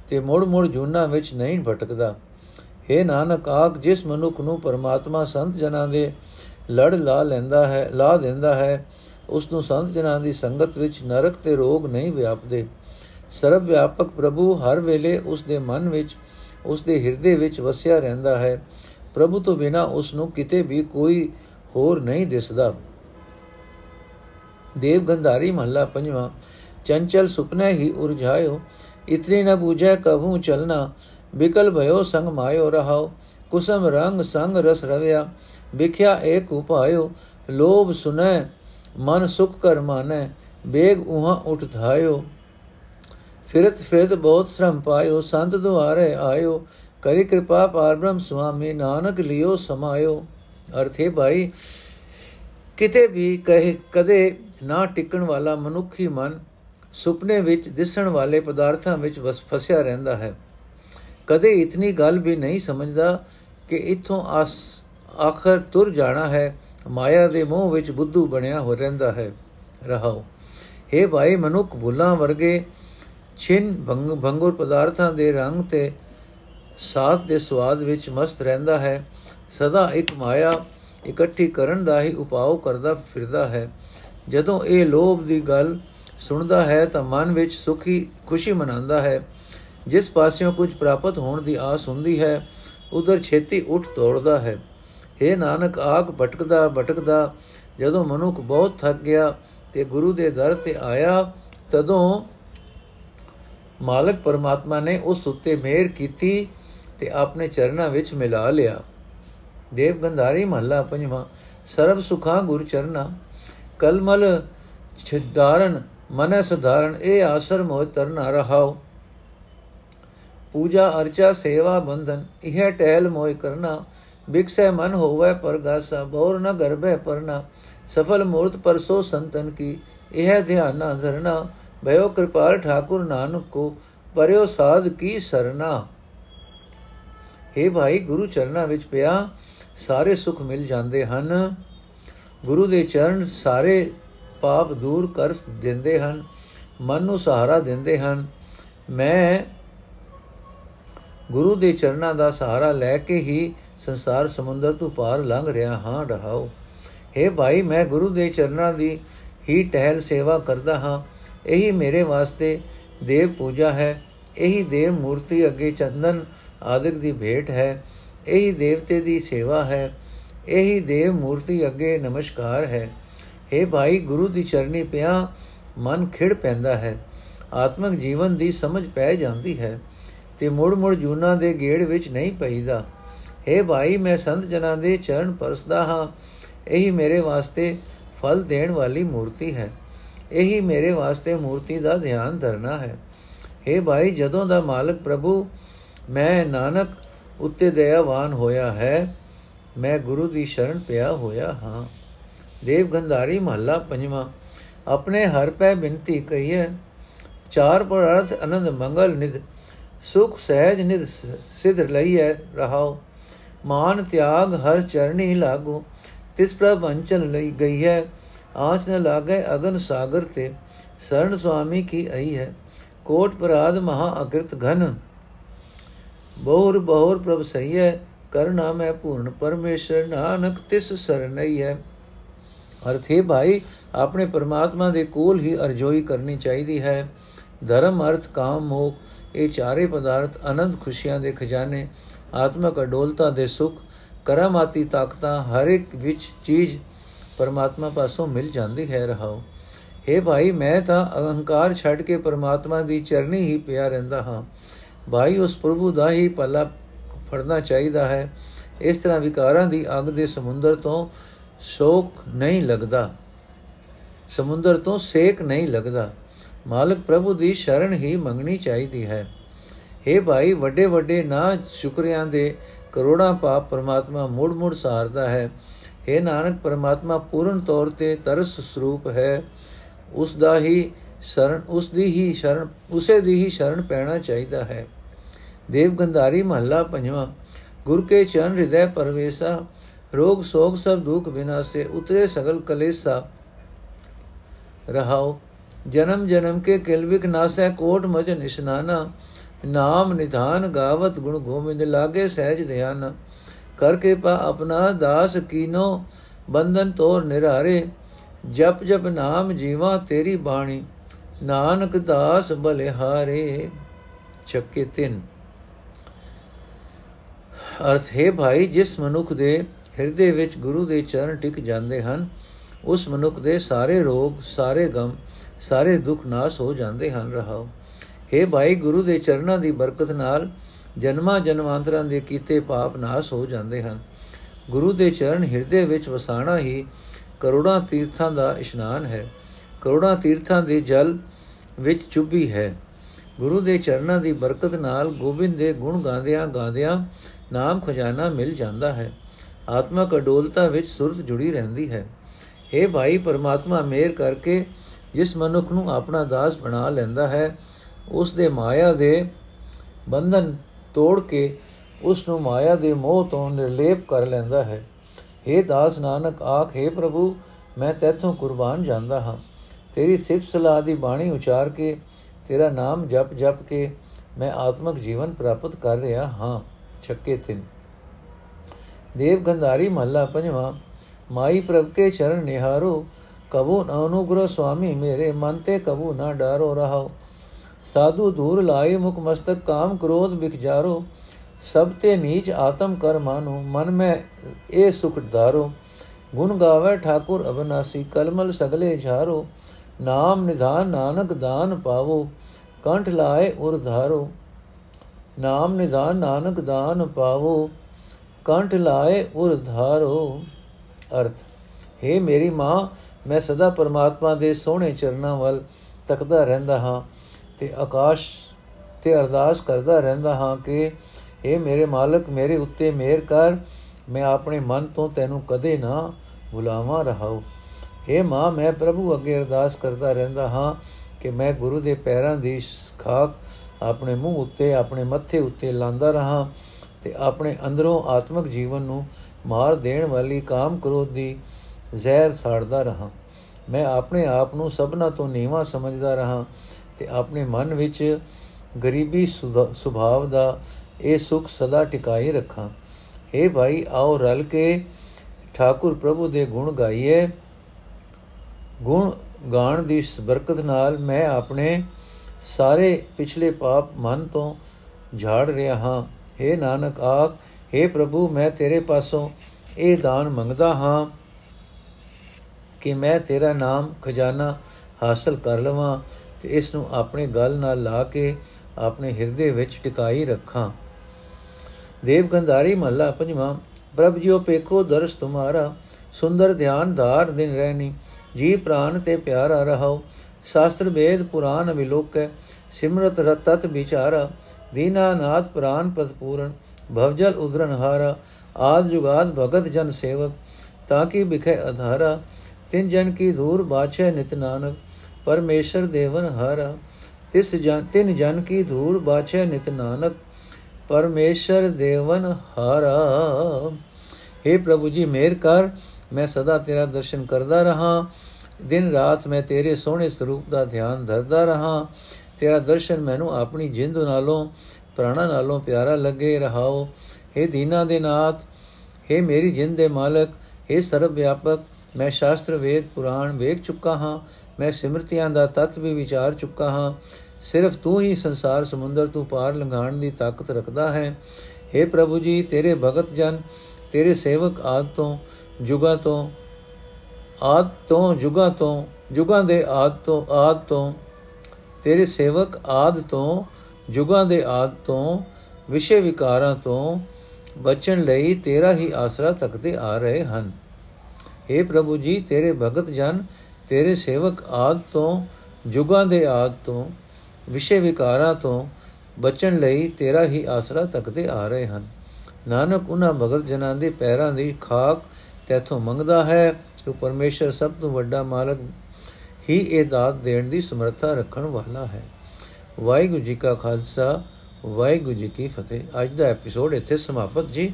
ਤੇ ਮੁੜ-ਮੁੜ ਜੁਨਾ ਵਿੱਚ ਨਹੀਂ ਭਟਕਦਾ। हे ਨਾਨਕ, ਆਖ, ਜਿਸ ਮਨੁੱਖ ਨੂੰ ਪਰਮਾਤਮਾ ਸੰਤ ਜਨਾਂ ਦੇ ਲੜ ਲਾ ਲੈਂਦਾ ਹੈ, ਲਾ ਦਿੰਦਾ ਹੈ, ਉਸ ਨੂੰ ਸੰਤ ਜਨਾਂ ਦੀ ਸੰਗਤ ਵਿੱਚ ਨਰਕ ਤੇ ਰੋਗ ਨਹੀਂ ਵਿਆਪਦੇ। ਸਰਬ ਵਿਆਪਕ ਪ੍ਰਭੂ ਹਰ ਵੇਲੇ ਉਸ ਦੇ ਮਨ ਵਿੱਚ, ਉਸ ਦੇ ਹਿਰਦੇ ਵਿੱਚ ਵਸਿਆ ਰਹਿੰਦਾ ਹੈ। ਪ੍ਰਭੂ ਤੋਂ ਬਿਨਾ ਉਸ ਨੂੰ ਕਿਤੇ ਵੀ ਕੋਈ ਹੋਰ ਨਹੀਂ ਦਿਸਦਾ। ਦੇਵ ਗੰਧਾਰੀ ਮਹੱਲਾ ਪੰਜਵਾਂ, ਚੰਚਲ ਸੁਪਨੇ ਹੀ ਉਰਝਾਇਓ ਇਤਨੀ ਨ ਬੂਝੈ ਕਭੂ ਚਲਨਾ ਵਿਕਲ ਭਇਓ ਸੰਗ ਮਾਇਓ ਰਹਾਓ, ਕੁਸਮ ਰੰਗ ਸੰਗ ਰਸ ਰਵਿਆ, ਵਿਖਿਆ ਏਕ ਉਪਾਇਓ, ਲੋਭ ਸੁਨੈ, ਮਨ ਸੁਖ ਕਰ ਮਾਨੈ, ਬੇਗ ਉਹਾਂ ਉਠ ਧਾਇਓ। ਫਿਰਤ ਫਿਰਤ ਬਹੁਤ ਸ਼ਰਮ ਪਾਇਓ, ਸੰਤ ਦੁਆਰੇ ਆਇਓ, ਕਰੀ ਕਿਰਪਾ ਪਾਰਬ੍ਰਹਮ ਸੁਆਮੀ, ਨਾਨਕ ਲਿਓ ਸਮਾਇਓ। ਅਰਥੇ ਭਾਈ, ਕਿਤੇ ਵੀ ਕਹੇ, ਕਦੇ ਨਾ ਟਿਕਣ ਵਾਲਾ ਮਨੁੱਖੀ ਮਨ ਸੁਪਨੇ ਵਿੱਚ ਦਿਸਣ ਵਾਲੇ ਪਦਾਰਥਾਂ ਵਿੱਚ ਫਸਿਆ ਰਹਿੰਦਾ ਹੈ। ਕਦੇ ਇਤਨੀ ਗੱਲ ਵੀ ਨਹੀਂ ਸਮਝਦਾ ਕਿ ਇਥੋਂ ਆਖਰ ਤੁਰ ਜਾਣਾ ਹੈ, ਮਾਇਆ ਦੇ ਮੋਹ ਵਿੱਚ ਬੁੱਧੂ ਬਣਿਆ ਹੋ ਰਹਿੰਦਾ ਹੈ। ਰਹਾਓ हे ਭਾਈ ਮਨੁੱਖ ਭੁੱਲਾਂ ਵਰਗੇ ਛਿਨ ਭੰਗੁਰ ਪਦਾਰਥਾਂ ਦੇ ਰੰਗ ਤੇ ਸਾਥ ਦੇ ਸਵਾਦ ਵਿੱਚ ਮਸਤ ਰਹਿੰਦਾ ਹੈ, ਸਦਾ ਇੱਕ ਮਾਇਆ ਇਕੱਠੀ ਕਰਨ ਦਾ ਹੀ ਉਪਾਅ ਕਰਦਾ ਫਿਰਦਾ ਹੈ। ਜਦੋਂ ਇਹ ਲੋਭ ਦੀ ਗੱਲ ਸੁਣਦਾ ਹੈ ਤਾਂ ਮਨ ਵਿੱਚ ਸੁਖੀ, ਖੁਸ਼ੀ ਮਨਾਉਂਦਾ ਹੈ। ਜਿਸ ਪਾਸਿਓਂ ਕੁਝ ਪ੍ਰਾਪਤ ਹੋਣ ਦੀ ਆਸ ਹੁੰਦੀ ਹੈ, ਉਧਰ ਛੇਤੀ ਉੱਠ ਤੋੜਦਾ ਹੈ। हे ਨਾਨਕ, ਆਗ ਭਟਕਦਾ ਭਟਕਦਾ ਜਦੋਂ ਮਨੁੱਖ ਬਹੁਤ ਥੱਕ ਗਿਆ ਤੇ ਗੁਰੂ ਦੇ ਦਰ ਤੇ ਆਇਆ, ਤਦੋਂ ਮਾਲਕ ਪਰਮਾਤਮਾ ਨੇ ਉਸ ਉੱਤੇ ਮਿਹਰ ਕੀਤੀ ਤੇ ਆਪਣੇ ਚਰਨਾਂ ਵਿੱਚ ਮਿਲਾ ਲਿਆ। ਦੇਵ ਗੰਧਾਰੀ ਮਹੱਲਾ ਪੰਜਵਾਂ, ਸਰਬ ਸੁਖਾ ਗੁਰ ਚਰਨਾ, ਕਲਮਲ ਛਿਦਾਰਨ ਮਨ ਸੁਧਾਰਨ ਇਹ ਆਸਰ ਮੋਹ ਤਰਨਾ ਰਹਾਓ ਪੂਜਾ ਅਰਚਾ ਸੇਵਾ ਬੰਧਨ, ਇਹ ਟਹਿਲ ਮੋਇ ਕਰਨਾ। ਬਿਕਸੈ ਮਨ ਹੋਵੇ ਪਰਗਾਸਾ, ਬੌਰ ਨ ਗਰਭੈ ਪਰਨਾ। ਸਫਲ ਮੂਰਤ ਪਰਸੋ ਸੰਤਨ ਕੀ, ਇਹ ਧਿਆਨ ਨਾ ਧਰਨਾ। ਭਇਓ ਕਿਰਪਾਲ ਠਾਕੁਰ ਨਾਨਕ ਕੋ, ਪਰਿਓ ਸਾਧ ਕੀ ਸਰਨਾ। हे ਭਾਈ, ਗੁਰੂ ਚਰਨਾਂ ਵਿੱਚ ਪਿਆ ਸਾਰੇ ਸੁਖ ਮਿਲ ਜਾਂਦੇ ਹਨ। ਗੁਰੂ ਦੇ ਚਰਨ ਸਾਰੇ ਪਾਪ ਦੂਰ ਕਰ ਦਿੰਦੇ ਹਨ, ਮਨ ਨੂੰ ਸਹਾਰਾ ਦਿੰਦੇ ਹਨ। ਮੈਂ ਗੁਰੂ ਦੇ ਚਰਨਾਂ ਦਾ ਸਹਾਰਾ ਲੈ ਕੇ ਹੀ ਸੰਸਾਰ ਸਮੁੰਦਰ ਤੋਂ ਪਾਰ ਲੰਘ ਰਿਹਾ ਹਾਂ ਰਹਾਉ हे ਭਾਈ, ਮੈਂ ਗੁਰੂ ਦੇ ਚਰਨਾਂ ਦੀ ਹੀ ਟਹਿਲ ਸੇਵਾ ਕਰਦਾ ਹਾਂ। ਇਹੀ ਮੇਰੇ ਵਾਸਤੇ ਦੇਵ ਪੂਜਾ ਹੈ। ਇਹੀ ਦੇਵ ਮੂਰਤੀ ਅੱਗੇ ਚੰਦਨ ਆਦਿਕ ਦੀ ਭੇਟ ਹੈ, ਇਹੀ ਦੇਵਤੇ ਦੀ ਸੇਵਾ ਹੈ, ਇਹੀ ਦੇਵ ਮੂਰਤੀ ਅੱਗੇ ਨਮਸਕਾਰ ਹੈ। हे ਭਾਈ, ਗੁਰੂ ਦੀ ਚਰਨੀ ਪਿਆ, ਮਨ ਖਿੜ ਪੈਂਦਾ ਹੈ। ਆਤਮਿਕ ਜੀਵਨ ਦੀ ਸਮਝ ਪੈ ਜਾਂਦੀ ਹੈ ਤੇ ਮੁੜ ਮੁੜ ਜੂਨਾ ਦੇ ਗੇੜ ਵਿੱਚ ਨਹੀਂ ਪਈਦਾ। हे ਭਾਈ, ਮੈਂ ਸੰਤ ਜਨਾਂ ਦੇ ਚਰਨ ਪਰਸਦਾ ਹਾਂ। ਇਹੀ ਮੇਰੇ ਵਾਸਤੇ ਫਲ ਦੇਣ ਵਾਲੀ ਮੂਰਤੀ ਹੈ। ਇਹੀ ਮੇਰੇ ਵਾਸਤੇ ਮੂਰਤੀ ਦਾ ਧਿਆਨ ਧਰਨਾ ਹੈ। हे ਭਾਈ, ਜਦੋਂ ਦਾ ਮਾਲਕ ਪ੍ਰਭੂ, ਮੈਂ ਨਾਨਕ ਉੱਤੇ ਦਇਆਵਾਨ ਹੋਇਆ ਹੈ, ਮੈਂ ਗੁਰੂ ਦੀ ਸ਼ਰਨ ਪਿਆ ਹੋਇਆ ਹਾਂ। ਦੇਵ ਗੰਧਾਰੀ ਮਹੱਲਾ ਪੰਜਵਾਂ, ਆਪਣੇ ਹਰ ਪੈ ਬਿਨਤੀ ਕਹੀਏ ਚਾਰ ਪਰ ਅਰਥ ਆਨੰਦ ਮੰਗਲ ਨਿਦ ਸੁਖ ਸਹਿਜ ਨਿਦ ਸਿਧ ਲਈਐ ਰਹਾਓ ਮਾਨ ਤਿਆਗ ਹਰ ਚਰਣੀ ਲਾਗੂ, ਤਿਸ ਪ੍ਰਭ ਅੰਚਲ ਲਈ ਗਈ ਹੈ ਆਂਚ ਨ ਲਾਗੇ ਅਗਨ ਸਾਗਰ ਤੇ ਸਰਣ ਸੁਆਮੀ ਕੀ ਆਈ ਹੈ। ਕੋਟ ਪਰਾਧ ਮਹਾ ਅਕ੍ਰਿਤ ਘਨ। ਬਹੁਰ ਬਹੁਰ ਪ੍ਰਭ ਸਹੀ ਹੈ ਕਰਨਾ ਮੈਂ ਪੂਰਨ ਪਰਮੇਸ਼ਰ, ਨਾਨਕ ਤਿਸ ਸਰਨਈ ਹੈ ਅਰਥ ਹੈ ਭਾਈ, ਆਪਣੇ ਪਰਮਾਤਮਾ ਦੇ ਕੋਲ ਹੀ ਅਰਜ਼ੋਈ ਕਰਨੀ ਚਾਹੀਦੀ ਹੈ। ਧਰਮ, ਅਰਥ, ਕਾਮ, ਮੋਖ, ਇਹ ਚਾਰੇ ਪਦਾਰਥ ਅਨੰਦ ਖੁਸ਼ੀਆਂ ਦੇ ਖਜ਼ਾਨੇ, ਆਤਮਕ ਅਡੋਲਤਾ ਦੇ ਸੁਖ, ਕਰਮਾਤੀ ਤਾਕਤਾਂ ਹਰ ਇੱਕ ਵਿੱਚ ਚੀਜ਼ ਪਰਮਾਤਮਾ ਪਾਸੋਂ ਮਿਲ ਜਾਂਦੀ ਹੈ ਰਹਾਓ हे ਭਾਈ ਮੈਂ ਤਾਂ ਅਹੰਕਾਰ ਛੱਡ ਕੇ ਪਰਮਾਤਮਾ ਦੀ ਚਰਨੀ ਹੀ ਪਿਆ ਰਹਿੰਦਾ ਹਾਂ ਭਾਈ ਉਸ ਪ੍ਰਭੂ ਦਾ ਹੀ ਪੱਲਾ ਫੜਨਾ ਚਾਹੀਦਾ ਹੈ ਇਸ ਤਰ੍ਹਾਂ ਵਿਕਾਰਾਂ ਦੀ ਅੱਗ ਦੇ ਸਮੁੰਦਰ ਤੋਂ ਸ਼ੋਕ ਨਹੀਂ ਲੱਗਦਾ ਸਮੁੰਦਰ ਤੋਂ ਸੇਕ ਨਹੀਂ ਲੱਗਦਾ ਮਾਲਕ ਪ੍ਰਭੂ ਦੀ ਸ਼ਰਨ ਹੀ ਮੰਗਣੀ ਚਾਹੀਦੀ ਹੈ हे ਭਾਈ ਵੱਡੇ ਵੱਡੇ ਨਾ ਸ਼ੁਕਰਿਆਂ ਦੇ ਕਰੋੜਾਂ ਪਾਪ ਪਰਮਾਤਮਾ ਮੁੜ ਮੁੜ ਸਹਾਰਦਾ ਹੈ हे ਨਾਨਕ ਪਰਮਾਤਮਾ ਪੂਰਨ ਤੌਰ ਤੇ ਤਰਸ ਸਰੂਪ ਹੈ ਉਸ ਦਾ ਹੀ ਸ਼ਰਨ ਉਸ ਦੀ ਹੀ ਸ਼ਰਨ, ਉਸੇ ਦੀ ਹੀ ਸ਼ਰਨ ਪੈਣਾ ਚਾਹੀਦਾ ਹੈ। ਦੇਵ ਗੰਧਾਰੀ ਮਹੱਲਾ ਪੰਜਵਾਂ, ਗੁਰ ਕੇ ਚਰਨ ਹਿਰਦੈ ਪਰਵੇਸਾ, ਰੋਗ ਸੋਗ ਸਭ ਦੁਖ ਵਿਨਾਸੇ ਉਤਰੇ ਸਗਲ ਕਲੇਸਾ। ਰਹਾਓ, ਜਨਮ ਜਨਮ ਕੇ ਕਿਲਵਿਕ ਨਾਸੈ, ਕੋਟ ਮਜ ਨਿਸ਼ਨਾਨਾ, ਨਾਮ ਨਿਧਾਨ ਗਾਵਤ ਗੁਣ ਗੋਬਿੰਦ, ਲਾਗੇ ਸਹਿਜ ਧਿਆਨ। ਕਰ ਕਿਰਪਾ ਆਪਣਾ, ਦਾਸ ਕੀਨੋ, ਬੰਧਨ ਤੋਰ ਨਿਰਾਰੇ ਜਪ ਜਪ ਨਾਮ ਜੀਵਾ ਤੇਰੀ ਬਾਣੀ, ਨਾਨਕ ਦਾਸ ਬਲਿਹਾਰੇ ਚੱਕੇ ਤਿੰਨ। ਅਰਥ, ਹੈ ਭਾਈ, ਜਿਸ ਮਨੁੱਖ ਦੇ ਹਿਰਦੇ ਵਿੱਚ ਗੁਰੂ ਦੇ ਚਰਨ ਟਿਕ ਜਾਂਦੇ ਹਨ, ਉਸ ਮਨੁੱਖ ਦੇ ਸਾਰੇ ਰੋਗ, ਸਾਰੇ ਗਮ, ਸਾਰੇ ਦੁੱਖ ਨਾਸ ਹੋ ਜਾਂਦੇ ਹਨ, ਰਹਾਓ। हे ਭਾਈ, ਗੁਰੂ ਦੇ ਚਰਨਾਂ ਦੀ ਬਰਕਤ ਨਾਲ ਜਨਮਾਂ ਜਨਮਾਂਤਰਾਂ ਦੇ ਕੀਤੇ ਪਾਪ ਨਾਸ ਹੋ ਜਾਂਦੇ ਹਨ। ਗੁਰੂ ਦੇ ਚਰਨ ਹਿਰਦੇ ਵਿੱਚ ਵਸਾਣਾ ਹੀ ਕਰੋੜਾਂ ਤੀਰਥਾਂ ਦਾ ਇਸ਼ਨਾਨ ਹੈ। ਕਰੋੜਾਂ ਤੀਰਥਾਂ ਦੇ ਜਲ ਵਿੱਚ ਚੁੱਭੀ ਹੈ। ਗੁਰੂ ਦੇ ਚਰਨਾਂ ਦੀ ਬਰਕਤ ਨਾਲ ਗੋਬਿੰਦ ਦੇ ਗੁਣ ਗਾਉਂਦਿਆਂ ਗਾਉਂਦਿਆਂ ਨਾਮ ਖਜ਼ਾਨਾ ਮਿਲ ਜਾਂਦਾ ਹੈ। ਆਤਮਕ ਅਡੋਲਤਾ ਵਿੱਚ ਸੁਰਤ ਜੁੜੀ ਰਹਿੰਦੀ ਹੈ। हे ਭਾਈ ਪਰਮਾਤਮਾ, ਮੇਰ ਕਰਕੇ ਜਿਸ ਮਨੁੱਖ ਨੂੰ ਆਪਣਾ ਦਾਸ ਬਣਾ ਲੈਂਦਾ ਹੈ, ਉਸ ਦੇ ਮਾਇਆ ਦੇ ਬੰਧਨ ਤੋੜ ਕੇ ਉਸ ਨੂੰ ਮਾਇਆ ਦੇ ਮੋਹ ਤੋਂ ਨਿਰਲੇਪ ਕਰ ਲੈਂਦਾ ਹੈ। हे ਦਾਸ ਨਾਨਕ, ਆਖੇ ਪ੍ਰਭੂ, ਮੈਂ ਤੇਥੋਂ ਕੁਰਬਾਨ ਜਾਂਦਾ ਹਾਂ। ਤੇਰੀ ਸਿਫਤ ਸਲਾਹ ਦੀ ਬਾਣੀ ਉਚਾਰ ਕੇ, ਤੇਰਾ ਨਾਮ ਜਪ ਜਪ ਕੇ, ਮੈਂ ਆਤਮਿਕ ਜੀਵਨ ਪ੍ਰਾਪਤ ਕਰ ਰਿਹਾ ਹਾਂ। ਛੱਕੇ ਤਿੰਨ। ਦੇਵ ਗੰਧਾਰੀ ਮਹੱਲਾ ਪੰਜਵਾਂ, ਮਾਈ ਪ੍ਰਭ ਕੇ ਚਰਨ ਨਿਹਾਰੋ, ਕਬੂ ਨ ਅਨੁਗ੍ਰਹ ਸੁਆਮੀ ਮੇਰੇ ਮਨ ਤੇ ਕਬੂ ਨਾ ਡਾਰੋ ਰਹਾਓ। ਸਾਧੂ ਦੂਰ ਲਾਏ ਮੁਖ ਮਸਤਕ, ਕਾਮ ਕ੍ਰੋਧ ਬਿਖ ਜਾਰੋ ਸਭ ਤੇ ਨੀਚ ਆਤਮ ਕਰ ਮਾਨੋ ਮਨ ਮੈਂ ਇਹ ਸੁਖ ਧਾਰੋ। ਗੁਣ ਗਾਵੇ ਠਾਕੁਰ ਅਬਨਾਸੀ, ਕਲਮਲ ਸਗਲੇ ਝਾਰੋ। ਨਾਮ ਨਿਧਾਨ ਨਾਨਕ ਦਾਨ ਪਾਵੋ, ਕੰਠ ਲਾਏ ਉਰ ਧਾਰੋ। ਨਾਮ ਨਿਧਾਨ ਨਾਨਕ ਦਾਨ ਪਾਵੋ, ਕੰਠ ਲਾਏ ਉਰ ਧਾਰੋ। ਅਰਥ, ਹੈ ਮੇਰੀ ਮਾਂ, ਮੈਂ ਸਦਾ ਪਰਮਾਤਮਾ ਦੇ ਸੋਹਣੇ ਚਰਨਾਂ ਵੱਲ ਤੱਕਦਾ ਰਹਿੰਦਾ ਹਾਂ ਤੇ ਆਕਾਸ਼ ਤੇ ਅਰਦਾਸ ਕਰਦਾ ਰਹਿੰਦਾ ਹਾਂ ਕਿ हे ਮੇਰੇ ਮਾਲਕ, ਮੇਰੇ ਉੱਤੇ ਮਿਹਰ ਕਰ, ਮੈਂ ਆਪਣੇ ਮਨ ਤੋਂ ਤੈਨੂੰ ਕਦੇ ਨਾ ਭੁਲਾਵਾਂ ਰਹਾਉ। हे ਮਾਂ, ਮੈਂ ਪ੍ਰਭੂ ਅੱਗੇ ਅਰਦਾਸ ਕਰਦਾ ਰਹਿੰਦਾ ਹਾਂ ਕਿ ਮੈਂ ਗੁਰੂ ਦੇ ਪੈਰਾਂ ਦੀ ਖਾਕ ਆਪਣੇ ਮੂੰਹ ਉੱਤੇ, ਆਪਣੇ ਮੱਥੇ ਉੱਤੇ ਲਾਂਦਾ ਰਹਾ ਤੇ ਆਪਣੇ ਅੰਦਰੋਂ ਆਤਮਿਕ ਜੀਵਨ ਨੂੰ ਮਾਰ ਦੇਣ ਵਾਲੀ ਕਾਮ ਕ੍ਰੋਧ ਦੀ ਜ਼ਹਿਰ ਸਾੜਦਾ ਰਹਾ। ਮੈਂ ਆਪਣੇ ਆਪ ਨੂੰ ਸਭਨਾ ਤੋਂ ਨੀਵਾ ਸਮਝਦਾ ਰਹਾ ਤੇ ਆਪਣੇ ਮਨ ਵਿੱਚ ਗਰੀਬੀ ਸੁਭਾਵ ਦਾ ਇਹ ਸੁਖ ਸਦਾ ਟਿਕਾਈ ਰੱਖਾਂ हे ਭਾਈ ਆਓ ਰਲ ਕੇ ਠਾਕੁਰ ਪ੍ਰਭੂ ਦੇ ਗੁਣ ਗਾਈਏ ਗੁਣ ਗਾਣ ਦੀ ਬਰਕਤ ਨਾਲ ਮੈਂ ਆਪਣੇ ਸਾਰੇ ਪਿਛਲੇ ਪਾਪ ਮਨ ਤੋਂ ਝਾੜ ਰਿਹਾ ਹਾਂ हे ਨਾਨਕ ਆਖ हे ਪ੍ਰਭੂ ਮੈਂ ਤੇਰੇ ਪਾਸੋਂ ਇਹ ਦਾਨ ਮੰਗਦਾ ਹਾਂ ਕਿ ਮੈਂ ਤੇਰਾ ਨਾਮ ਖਜ਼ਾਨਾ ਹਾਸਲ ਕਰ ਲਵਾਂ ਤੇ ਇਸ ਨੂੰ ਆਪਣੇ ਗਲ ਨਾਲ ਲਾ ਕੇ ਆਪਣੇ ਹਿਰਦੇ ਵਿੱਚ ਟਿਕਾਈ ਰੱਖਾਂ ਦੇਵ ਗੰਧਾਰੀ ਮਹੱਲਾ ਪੰਜਵਾਂ, ਪ੍ਰਭ ਜੀਓ ਪੇਖੋ ਦਰਸ ਤੁਮਾਰਾ, ਸੁੰਦਰ ਧਿਆਨ ਧਾਰ ਦਿਨ ਰਹਿਣੀ, ਜੀ ਪ੍ਰਾਨ ਤੇ ਪਿਆਰਾ ਰਹਾਓ, ਸ਼ਾਸਤਰ ਵੇਦ ਪੁਰਾਨ ਵਿਲੋਕੈ, ਸਿਮਰਤ ਰਤਤ ਵਿਚਾਰਾ ਦੀਨਾਨਾਥ ਪ੍ਰਾਨ ਪਦ ਪੂਰਨ, ਭਵਜਲ ਉਦਰਨ ਹਾਰਾ, ਆਦ ਜੁਗਾਦ ਭਗਤ ਜਨ ਸੇਵਕ, ਤਾਂ ਕੀ ਬਿਖੇ ਅਧਾਰਾ, ਤਿਨ ਜਨ ਕੀ ਧੂਰ ਬਾਛੇ ਨਿਤ ਨਾਨਕ, ਪਰਮੇਸ਼ਰ ਦੇਵਨ ਹਾਰਾ, ਤਿਸ ਜਨ, ਤਿਨ ਜਨ ਕੀ ਧੂਰ ਬਾਛੇ ਨਿਤ ਨਾਨਕ ਪਰਮੇਸ਼ਰ ਦੇਵਨ ਹਾਰਾ हे ਪ੍ਰਭੂ ਜੀ ਮੇਰ ਕਰ ਮੈਂ ਸਦਾ ਤੇਰਾ ਦਰਸ਼ਨ ਕਰਦਾ ਰਹਾ ਦਿਨ ਰਾਤ ਮੈਂ ਤੇਰੇ ਸੋਹਣੇ ਸਰੂਪ ਦਾ ਧਿਆਨ ਧਰਦਾ ਰਹਾ ਤੇਰਾ ਦਰਸ਼ਨ ਮੈਨੂੰ ਆਪਣੀ ਜਿੰਦ ਨਾਲੋਂ ਪ੍ਰਾਣਾ ਨਾਲੋਂ ਪਿਆਰਾ ਲੱਗੇ ਰਹਾਓ हे ਦੀਨਾ ਦੇ ਨਾਥ हे ਮੇਰੀ ਜਿੰਦ ਦੇ ਮਾਲਕ हे ਸਰਬ ਵਿਆਪਕ ਮੈਂ ਸ਼ਾਸਤਰ ਵੇਦ, ਪੁਰਾਣ ਵੇਖ ਚੁੱਕਾ ਹਾਂ, ਮੈਂ ਸਿਮਰਤੀਆਂ ਦਾ ਤਤ ਵੀ ਵਿਚਾਰ ਚੁੱਕਾ ਹਾਂ। ਸਿਰਫ ਤੂੰ ਹੀ ਸੰਸਾਰ ਸਮੁੰਦਰ ਤੋਂ ਪਾਰ ਲੰਘਾਣ ਦੀ ਤਾਕਤ ਰੱਖਦਾ ਹੈ। हे ਪ੍ਰਭੂ ਜੀ, ਤੇਰੇ ਭਗਤ ਜਨ, ਤੇਰੇ ਸੇਵਕ ਆਦ ਤੋਂ, ਜੁਗਾ ਤੋਂ, ਆਦ ਤੋਂ, ਜੁਗਾ ਤੋਂ, ਜੁਗਾਂ ਦੇ ਆਦ ਤੋਂ ਆਦ ਤੋਂ, ਤੇਰੇ ਸੇਵਕ ਆਦ ਤੋਂ, ਜੁਗਾਂ ਦੇ ਆਦ ਤੋਂ, ਵਿਸ਼ੇ ਵਿਕਾਰਾਂ ਤੋਂ ਬਚਣ ਲਈ ਤੇਰਾ ਹੀ ਆਸਰਾ ਤੱਕਦੇ ਆ ਰਹੇ ਹਨ। हे ਪ੍ਰਭੂ ਜੀ, ਤੇਰੇ ਭਗਤ ਜਨ, ਤੇਰੇ ਸੇਵਕ ਆਦ ਤੋਂ, ਜੁਗਾਂ ਦੇ ਆਦ ਤੋਂ, ਵਿਸ਼ੇ ਵਿਕਾਰਾਂ ਤੋਂ ਬਚਣ ਲਈ ਤੇਰਾ ਹੀ ਆਸਰਾ ਤੱਕਦੇ ਆ ਰਹੇ ਹਨ। ਨਾਨਕ, ਉਹਨਾਂ ਭਗਤ ਜਨਾਂ ਦੇ ਪੈਰਾਂ ਦੀ ਖਾਕ ਤੇਥੋਂ ਮੰਗਦਾ ਹੈ ਕਿ ਪਰਮੇਸ਼ਰ ਸਭ ਤੋਂ ਵੱਡਾ ਮਾਲਕ ਹੀ ਇਹ ਦਾਤ ਦੇਣ ਦੀ ਸਮਰੱਥਾ ਰੱਖਣ ਵਾਲਾ ਹੈ। ਵਾਹਿਗੁਰੂ ਜੀ ਕਾ ਖਾਲਸਾ, ਵਾਹਿਗੁਰੂ ਜੀ ਕੀ ਫਤਿਹ। ਅੱਜ ਦਾ ਐਪੀਸੋਡ ਇੱਥੇ ਸਮਾਪਤ ਜੀ।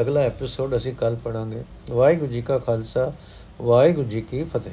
ਅਗਲਾ ਐਪੀਸੋਡ ਅਸੀਂ ਕੱਲ ਪੜਾਂਗੇ ਵਾਹਿਗੁਰੂ ਜੀ ਕਾ ਖਾਲਸਾ ਵਾਹਿਗੁਰੂ ਜੀ ਕੀ ਫਤਿਹ।